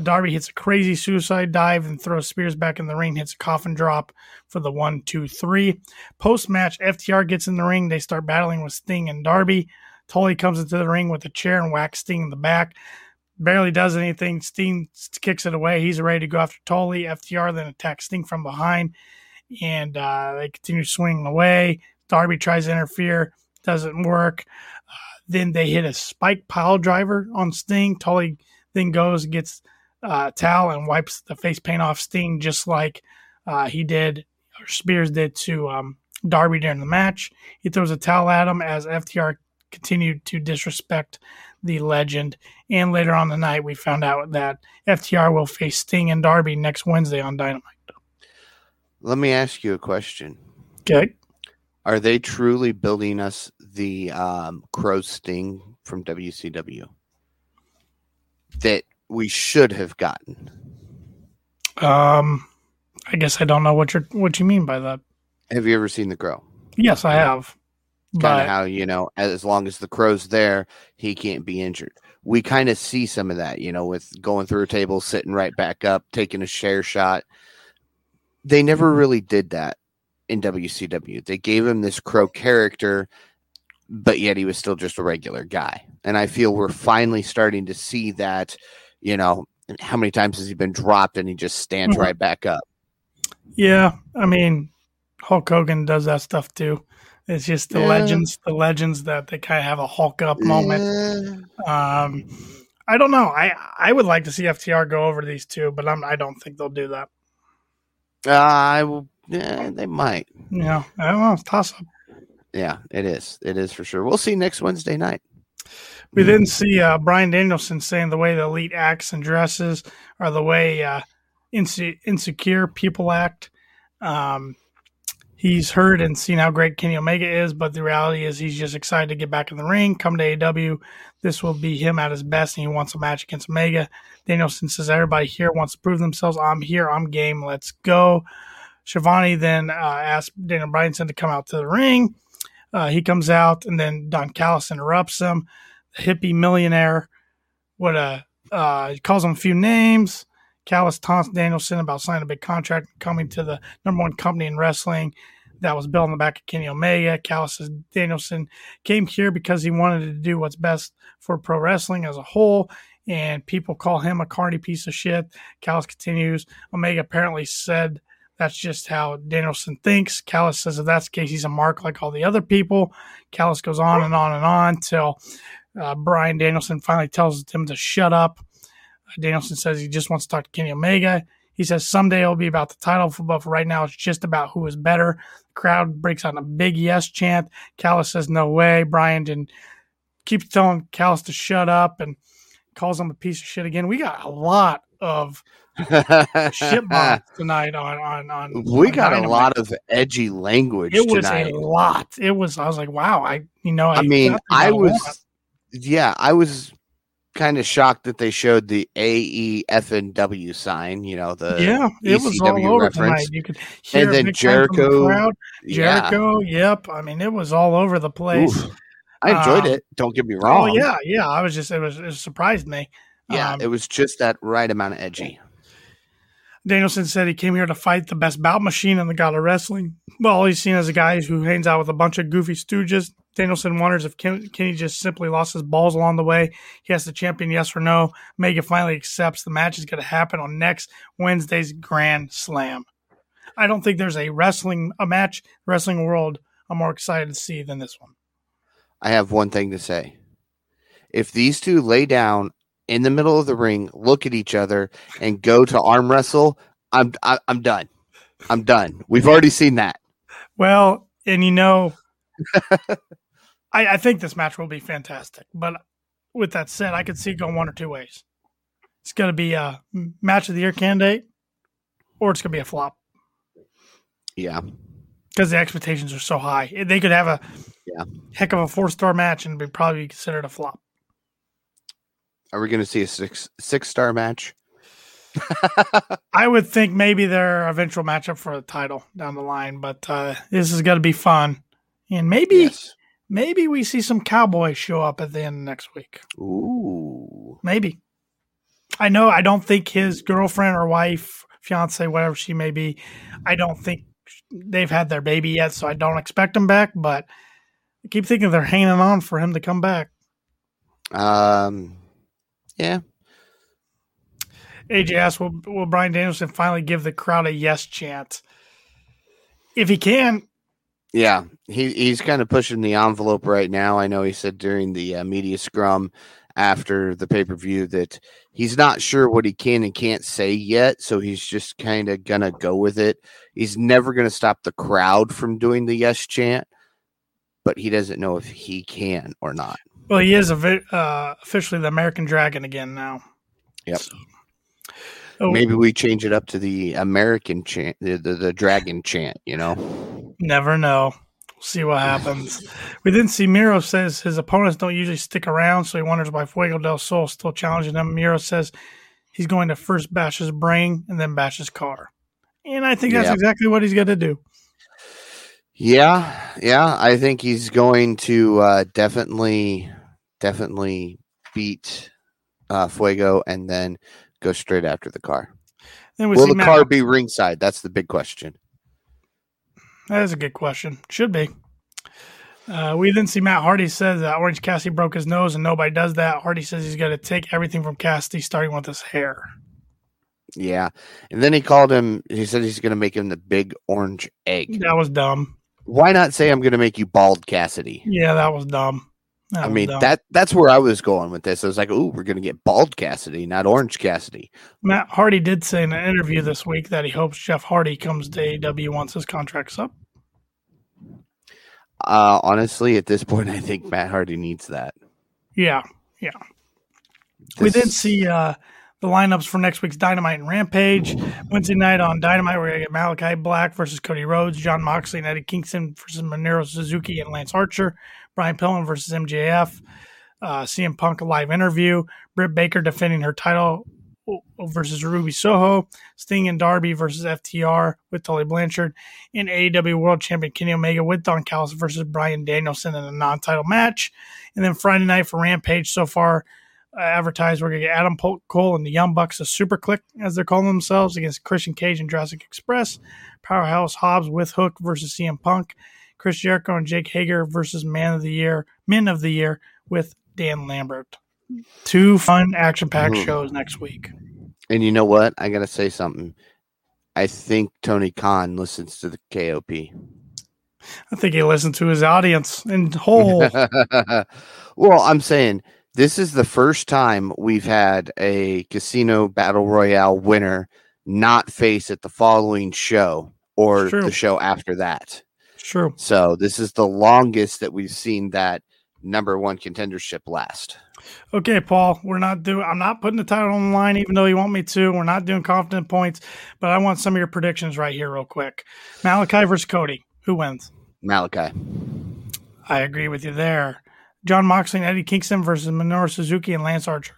Darby hits a crazy suicide dive and throws Spears back in the ring, hits a coffin drop for the one, two, three. Post match, FTR gets in the ring. They start battling with Sting and Darby. Tully comes into the ring with a chair and whacks Sting in the back. Barely does anything. Sting kicks it away. He's ready to go after Tully. FTR then attacks Sting from behind, and uh, they continue swinging away. Darby tries to interfere, doesn't work. Uh, then they hit a spike pile driver on Sting. Tully then goes gets uh, towel and wipes the face paint off Sting, just like uh, he did, or Spears did to um, Darby during the match. He throws a towel at him as FTR continued to disrespect the legend. And later on the night, we found out that FTR will face Sting and Darby next Wednesday on Dynamite. Let me ask you a question. Okay. Are they truly building us the um, Crow Sting from WCW? That we should have gotten? Um, I guess I don't know what you what you mean by that. Have you ever seen the crow? Yes, I have. Kind of how you know, as long as the crow's there, he can't be injured. We kind of see some of that, you know, with going through a table, sitting right back up, taking a share shot. They never mm-hmm. really did that in WCW. They gave him this crow character, but yet he was still just a regular guy. And I feel we're finally starting to see that you know, how many times has he been dropped and he just stands mm-hmm. right back up? Yeah, I mean, Hulk Hogan does that stuff too. It's just the yeah. legends, the legends that they kind of have a Hulk up moment. Yeah. Um, I don't know. I I would like to see FTR go over these two, but I'm I don't think they'll do that. Uh, I will. Yeah, they might. Yeah, I don't know. Toss up. Yeah, it is. It is for sure. We'll see next Wednesday night. We didn't see uh, Bryan Danielson saying the way the elite acts and dresses, are the way uh, inse- insecure people act. Um, he's heard and seen how great Kenny Omega is, but the reality is he's just excited to get back in the ring, come to AEW. This will be him at his best, and he wants a match against Omega. Danielson says, Everybody here wants to prove themselves. I'm here. I'm game. Let's go. Schiavone then uh, asked Daniel Bryanson to come out to the ring. Uh, he comes out, and then Don Callis interrupts him. Hippie millionaire, what a uh, he calls him a few names. Callis taunts Danielson about signing a big contract coming to the number one company in wrestling that was built on the back of Kenny Omega. Callis says Danielson came here because he wanted to do what's best for pro wrestling as a whole, and people call him a carny piece of shit. Callis continues. Omega apparently said that's just how Danielson thinks. Callis says if that's the case, he's a mark like all the other people. Callis goes on and on and on till uh, Bryan Danielson finally tells him to shut up. Danielson says he just wants to talk to Kenny Omega. He says someday it'll be about the title, but for right now, it's just about who is better. The crowd breaks out a big yes chant. Callis says no way. Bryan and keeps telling Callis to shut up and calls him a piece of shit again. We got a lot of shit bombs tonight on on on. We on got Dynamite. a lot of edgy language. It was tonight. a lot. It was. I was like, wow. I you know. I, I mean, I was. Yeah, I was kind of shocked that they showed the AEFNW sign, you know, the yeah, it ECW was all over reference. tonight. You could hear and then Jericho, the Jericho, yeah. yep. I mean, it was all over the place. Oof. I enjoyed um, it. Don't get me oh, wrong. Oh yeah, yeah. I was just it was it surprised me. Yeah, um, it was just that right amount of edgy. Danielson said he came here to fight the best bout machine in the god of wrestling. Well, all he's seen as a guy who hangs out with a bunch of goofy stooges Danielson wonders if Kenny just simply lost his balls along the way. He has to champion yes or no. Mega finally accepts the match is going to happen on next Wednesday's Grand Slam. I don't think there's a wrestling a match wrestling world I'm more excited to see than this one. I have one thing to say. If these two lay down in the middle of the ring, look at each other, and go to arm wrestle, I'm I, am i am done. I'm done. We've already seen that. Well, and you know, I, I think this match will be fantastic. But with that said, I could see it going one or two ways. It's going to be a match of the year candidate, or it's going to be a flop. Yeah, because the expectations are so high. They could have a yeah. heck of a four star match and be probably considered a flop. Are we going to see a six six star match? I would think maybe their eventual matchup for the title down the line, but uh, this is going to be fun, and maybe yes maybe we see some cowboys show up at the end next week. Ooh. Maybe. I know I don't think his girlfriend or wife, fiance, whatever she may be, I don't think they've had their baby yet, so I don't expect them back, but I keep thinking they're hanging on for him to come back. Um yeah. AJ asks, will, will Bryan Danielson finally give the crowd a yes chant? If he can, yeah, he he's kind of pushing the envelope right now. I know he said during the uh, media scrum after the pay per view that he's not sure what he can and can't say yet, so he's just kind of gonna go with it. He's never gonna stop the crowd from doing the yes chant, but he doesn't know if he can or not. Well, he is a, uh, officially the American Dragon again now. Yep. So. Oh. Maybe we change it up to the American chant, the, the, the dragon chant, you know? Never know. We'll see what happens. we didn't see Miro says his opponents don't usually stick around, so he wonders why Fuego del Sol is still challenging him. Miro says he's going to first bash his brain and then bash his car. And I think that's yep. exactly what he's going to do. Yeah, yeah. I think he's going to uh, definitely, definitely beat uh, Fuego and then go straight after the car. Will the Matt car be ringside? That's the big question. That is a good question. Should be. Uh, we then see Matt Hardy says that Orange Cassidy broke his nose and nobody does that. Hardy says he's going to take everything from Cassidy, starting with his hair. Yeah. And then he called him, he said he's going to make him the big orange egg. That was dumb. Why not say I'm going to make you bald, Cassidy? Yeah, that was dumb. That I was mean dumb. that that's where I was going with this. I was like, "Ooh, we're going to get bald Cassidy, not orange Cassidy." Matt Hardy did say in an interview this week that he hopes Jeff Hardy comes to AEW once his contract's up. Uh, honestly, at this point, I think Matt Hardy needs that. Yeah, yeah. This... We did see uh, the lineups for next week's Dynamite and Rampage. Wednesday night on Dynamite, we're going to get Malakai Black versus Cody Rhodes, Jon Moxley and Eddie Kingston versus Minoru Suzuki and Lance Archer, Brian Pillman versus MJF, uh, CM Punk live interview, Britt Baker defending her title versus Ruby Soho, Sting and Darby versus FTR with Tully Blanchard, and AEW World Champion Kenny Omega with Don Callis versus Bryan Danielson in a non-title match. And then Friday night for Rampage, so far uh, advertised we're going to get Adam Cole and the Young Bucks, a Super Kliq as they're calling themselves, against Christian Cage and Jurassic Express, Powerhouse Hobbs with Hook versus CM Punk, Chris Jericho and Jake Hager versus Man of the Year, Men of the Year with Dan Lambert. Two fun action-packed mm. shows next week. And you know what? I got to say something. I think Tony Khan listens to the KOP. I think he listens to his audience in whole. well, I'm saying this is the first time we've had a casino battle royale winner not face at the following show or the show after that. True. So this is the longest that we've seen that number one contendership last. Okay, Paul, we're not doing. I'm not putting the title on the line, even though you want me to. We're not doing confident points, but I want some of your predictions right here, real quick. Malakai versus Cody. Who wins? Malakai. I agree with you there. Jon Moxley and Eddie Kingston versus Minoru Suzuki and Lance Archer.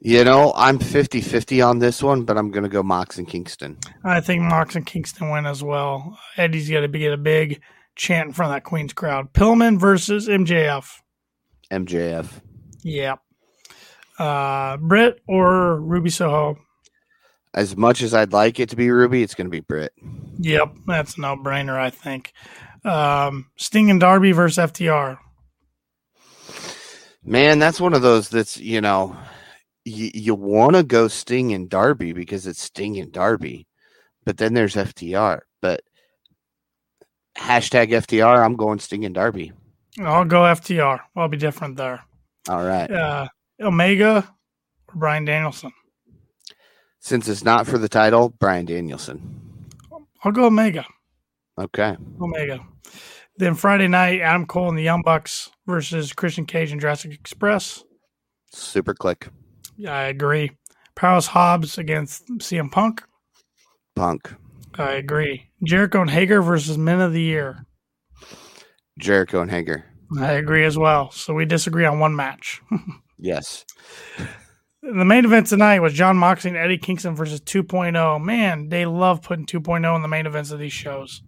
You know, I'm 50 50 on this one, but I'm going to go Mox and Kingston. I think Mox and Kingston win as well. Eddie's got to get a big chant in front of that Queen's crowd. Pillman versus MJF. MJF. Yeah. Uh, Britt or Ruby Soho? As much as I'd like it to be Ruby, it's going to be Britt. Yep, that's a no brainer, I think. Um, Sting and Darby versus FTR. Man, that's one of those that's, you know, you, you want to go Sting and Darby because it's Sting and Darby, but then there's FTR. But hashtag FTR, I'm going Sting and Darby. I'll go FTR. I'll be different there. All right. Uh, Omega or Bryan Danielson? Since it's not for the title, Bryan Danielson. I'll go Omega. Okay. Omega. Then Friday night, Adam Cole and the Young Bucks versus Christian Cage and Jurassic Express. Super Kliq. Yeah, I agree. Prowse Hobbs against CM Punk. Punk. I agree. Jericho and Hager versus Men of the Year. Jericho and Hager. I agree as well. So we disagree on one match. yes. The main event tonight was Jon Moxley and Eddie Kingston versus 2.0. Man, they love putting 2.0 in the main events of these shows.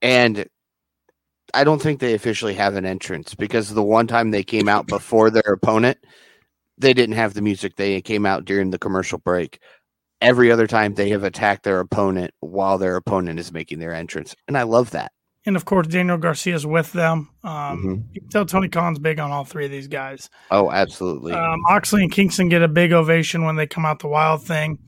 And I don't think they officially have an entrance because the one time they came out before their opponent, they didn't have the music. They came out during the commercial break. Every other time they have attacked their opponent while their opponent is making their entrance. And I love that and of course Daniel Garcia's with them. Um, mm-hmm. You can tell Tony Khan's big on all three of these guys. Oh, absolutely. Um, Moxley and Kingston get a big ovation when they come out the Wild thing.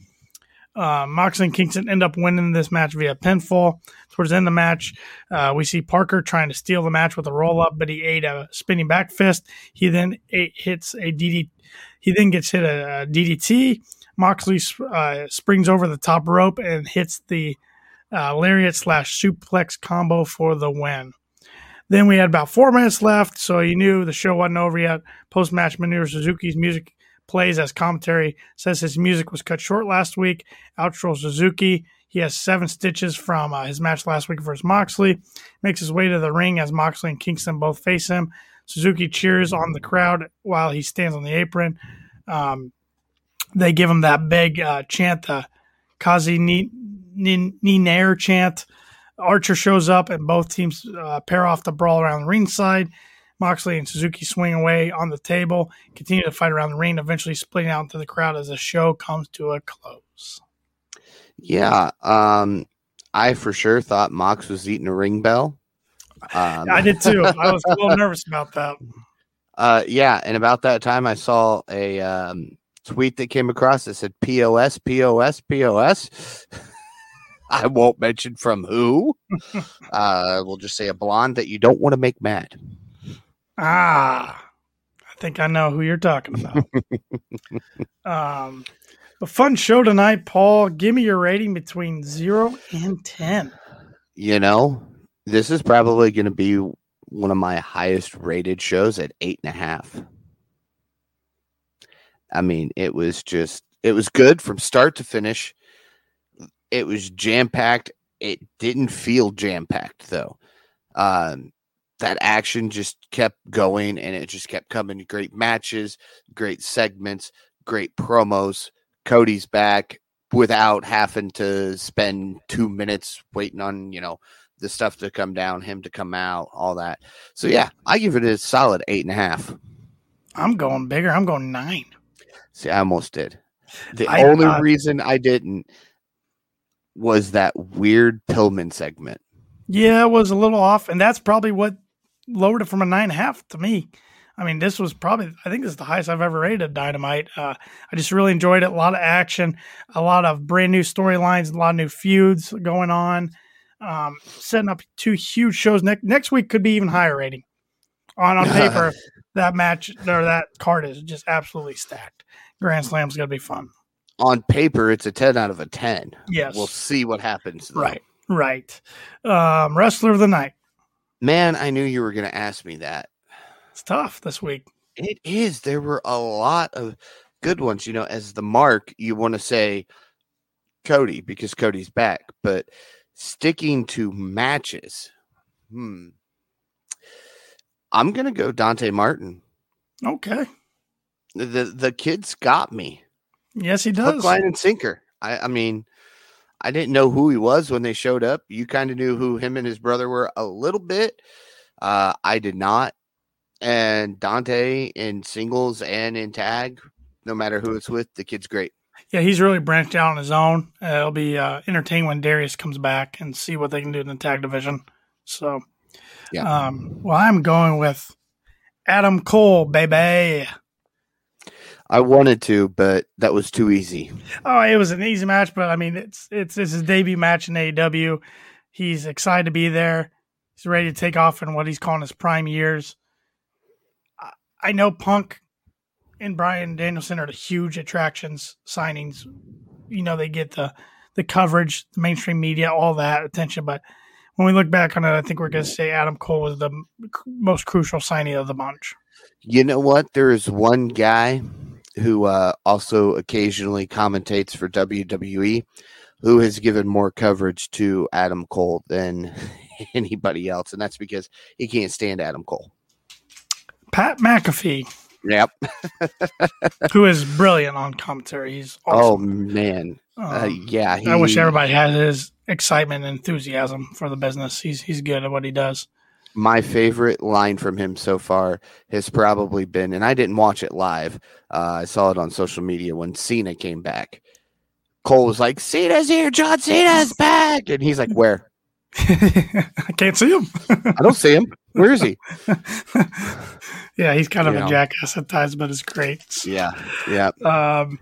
Uh, Moxley and Kingston end up winning this match via pinfall. Towards the end of the match, uh, we see Parker trying to steal the match with a roll up, but he ate a spinning back fist. He then ate, hits a DD. He then gets hit a, a DDT. Moxley uh, springs over the top rope and hits the uh, lariat slash suplex combo for the win. Then we had about four minutes left, so you knew the show wasn't over yet. Post match, Minoru Suzuki's music plays as commentary. Says his music was cut short last week. Outro Suzuki. He has seven stitches from uh, his match last week versus Moxley. Makes his way to the ring as Moxley and Kingston both face him. Suzuki cheers on the crowd while he stands on the apron. Um, they give him that big uh, chant, the Kaze Ninair chant. Archer shows up and both teams uh, pair off the brawl around the ringside. Moxley and Suzuki swing away on the table, continue to fight around the ring, eventually splitting out into the crowd as the show comes to a close. Yeah, um, I for sure thought Mox was eating a ring bell. Um, I did too. I was a little nervous about that. Uh, yeah, and about that time, I saw a um, tweet that came across that said POS, POS, POS. I won't mention from who. uh, we'll just say a blonde that you don't want to make mad. Ah, I think I know who you're talking about. um, a fun show tonight, Paul. Give me your rating between zero and ten. You know, this is probably going to be one of my highest rated shows at eight and a half. I mean, it was just it was good from start to finish. It was jam packed. It didn't feel jam packed though. Um, that action just kept going and it just kept coming. Great matches, great segments, great promos. Cody's back without having to spend two minutes waiting on, you know, the stuff to come down, him to come out, all that. So yeah, I give it a solid eight and a half. I'm going bigger. I'm going nine. See, I almost did. The I, only uh, reason I didn't was that weird Pillman segment. Yeah, it was a little off, and that's probably what lowered it from a nine and a half to me. I mean, this was probably I think this is the highest I've ever rated Dynamite. Uh, I just really enjoyed it. A lot of action, a lot of brand new storylines, a lot of new feuds going on. Um, setting up two huge shows next next week could be even higher rating. On on paper, that match or that card is just absolutely stacked. Grand Slam's gonna be fun. On paper, it's a ten out of a ten. Yes, we'll see what happens. Though. Right, right. Um, wrestler of the night. Man, I knew you were going to ask me that. It's tough this week. It is. There were a lot of good ones. You know, as the mark, you want to say Cody because Cody's back, but sticking to matches, hmm. I'm gonna go Dante Martin. Okay. The the kid's got me. Yes, he does. Hook, line, and sinker. I, I mean, I didn't know who he was when they showed up. You kind of knew who him and his brother were a little bit. Uh, I did not. And Dante in singles and in tag, no matter who it's with, the kid's great. Yeah, he's really branched out on his own. Uh, it'll be uh, entertaining when Darius comes back and see what they can do in the tag division. So, yeah. Um, well, I'm going with Adam Cole, baby. I wanted to, but that was too easy. Oh, it was an easy match, but I mean, it's it's it's his debut match in AEW. He's excited to be there. He's ready to take off in what he's calling his prime years. I know Punk and Bryan Danielson are the huge attractions signings. You know, they get the the coverage, the mainstream media, all that attention. But when we look back on it, I think we're going to say Adam Cole was the most crucial signing of the bunch. You know what? There is one guy who uh, also occasionally commentates for WWE, who has given more coverage to Adam Cole than anybody else, and that's because he can't stand Adam Cole. Pat McAfee. Yep. who is brilliant on commentary. He's oh, awesome. Oh man. Uh, um, uh, yeah. He, I wish everybody had his excitement and enthusiasm for the business. He's he's good at what he does my favorite line from him so far has probably been, and I didn't watch it live. Uh, I saw it on social media when Cena came back. Cole was like, "Cena's here, John Cena's back," and he's like, "Where?" I can't see him. I don't see him. Where is he? yeah, he's kind of you a know. jackass at times, but it's great. Yeah, yeah. Um,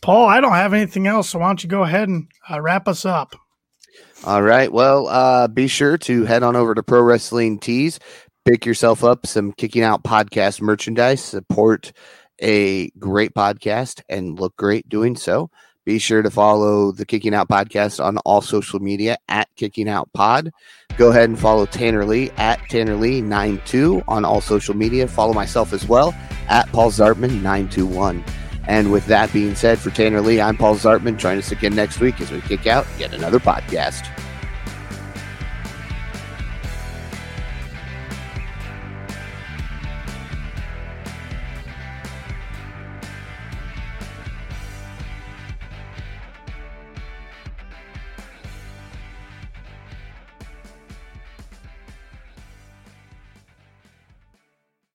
Paul, I don't have anything else, so why don't you go ahead and uh, wrap us up? All right. Well, uh, be sure to head on over to Pro Wrestling Tees, pick yourself up some Kicking Out podcast merchandise, support a great podcast, and look great doing so. Be sure to follow the Kicking Out podcast on all social media at Kicking Out Pod. Go ahead and follow Tanner Lee at Tanner Lee 92 on all social media. Follow myself as well at Paul Zartman 921. And with that being said, for Tanner Lee, I'm Paul Zartman. Join us again next week as we kick out yet another podcast.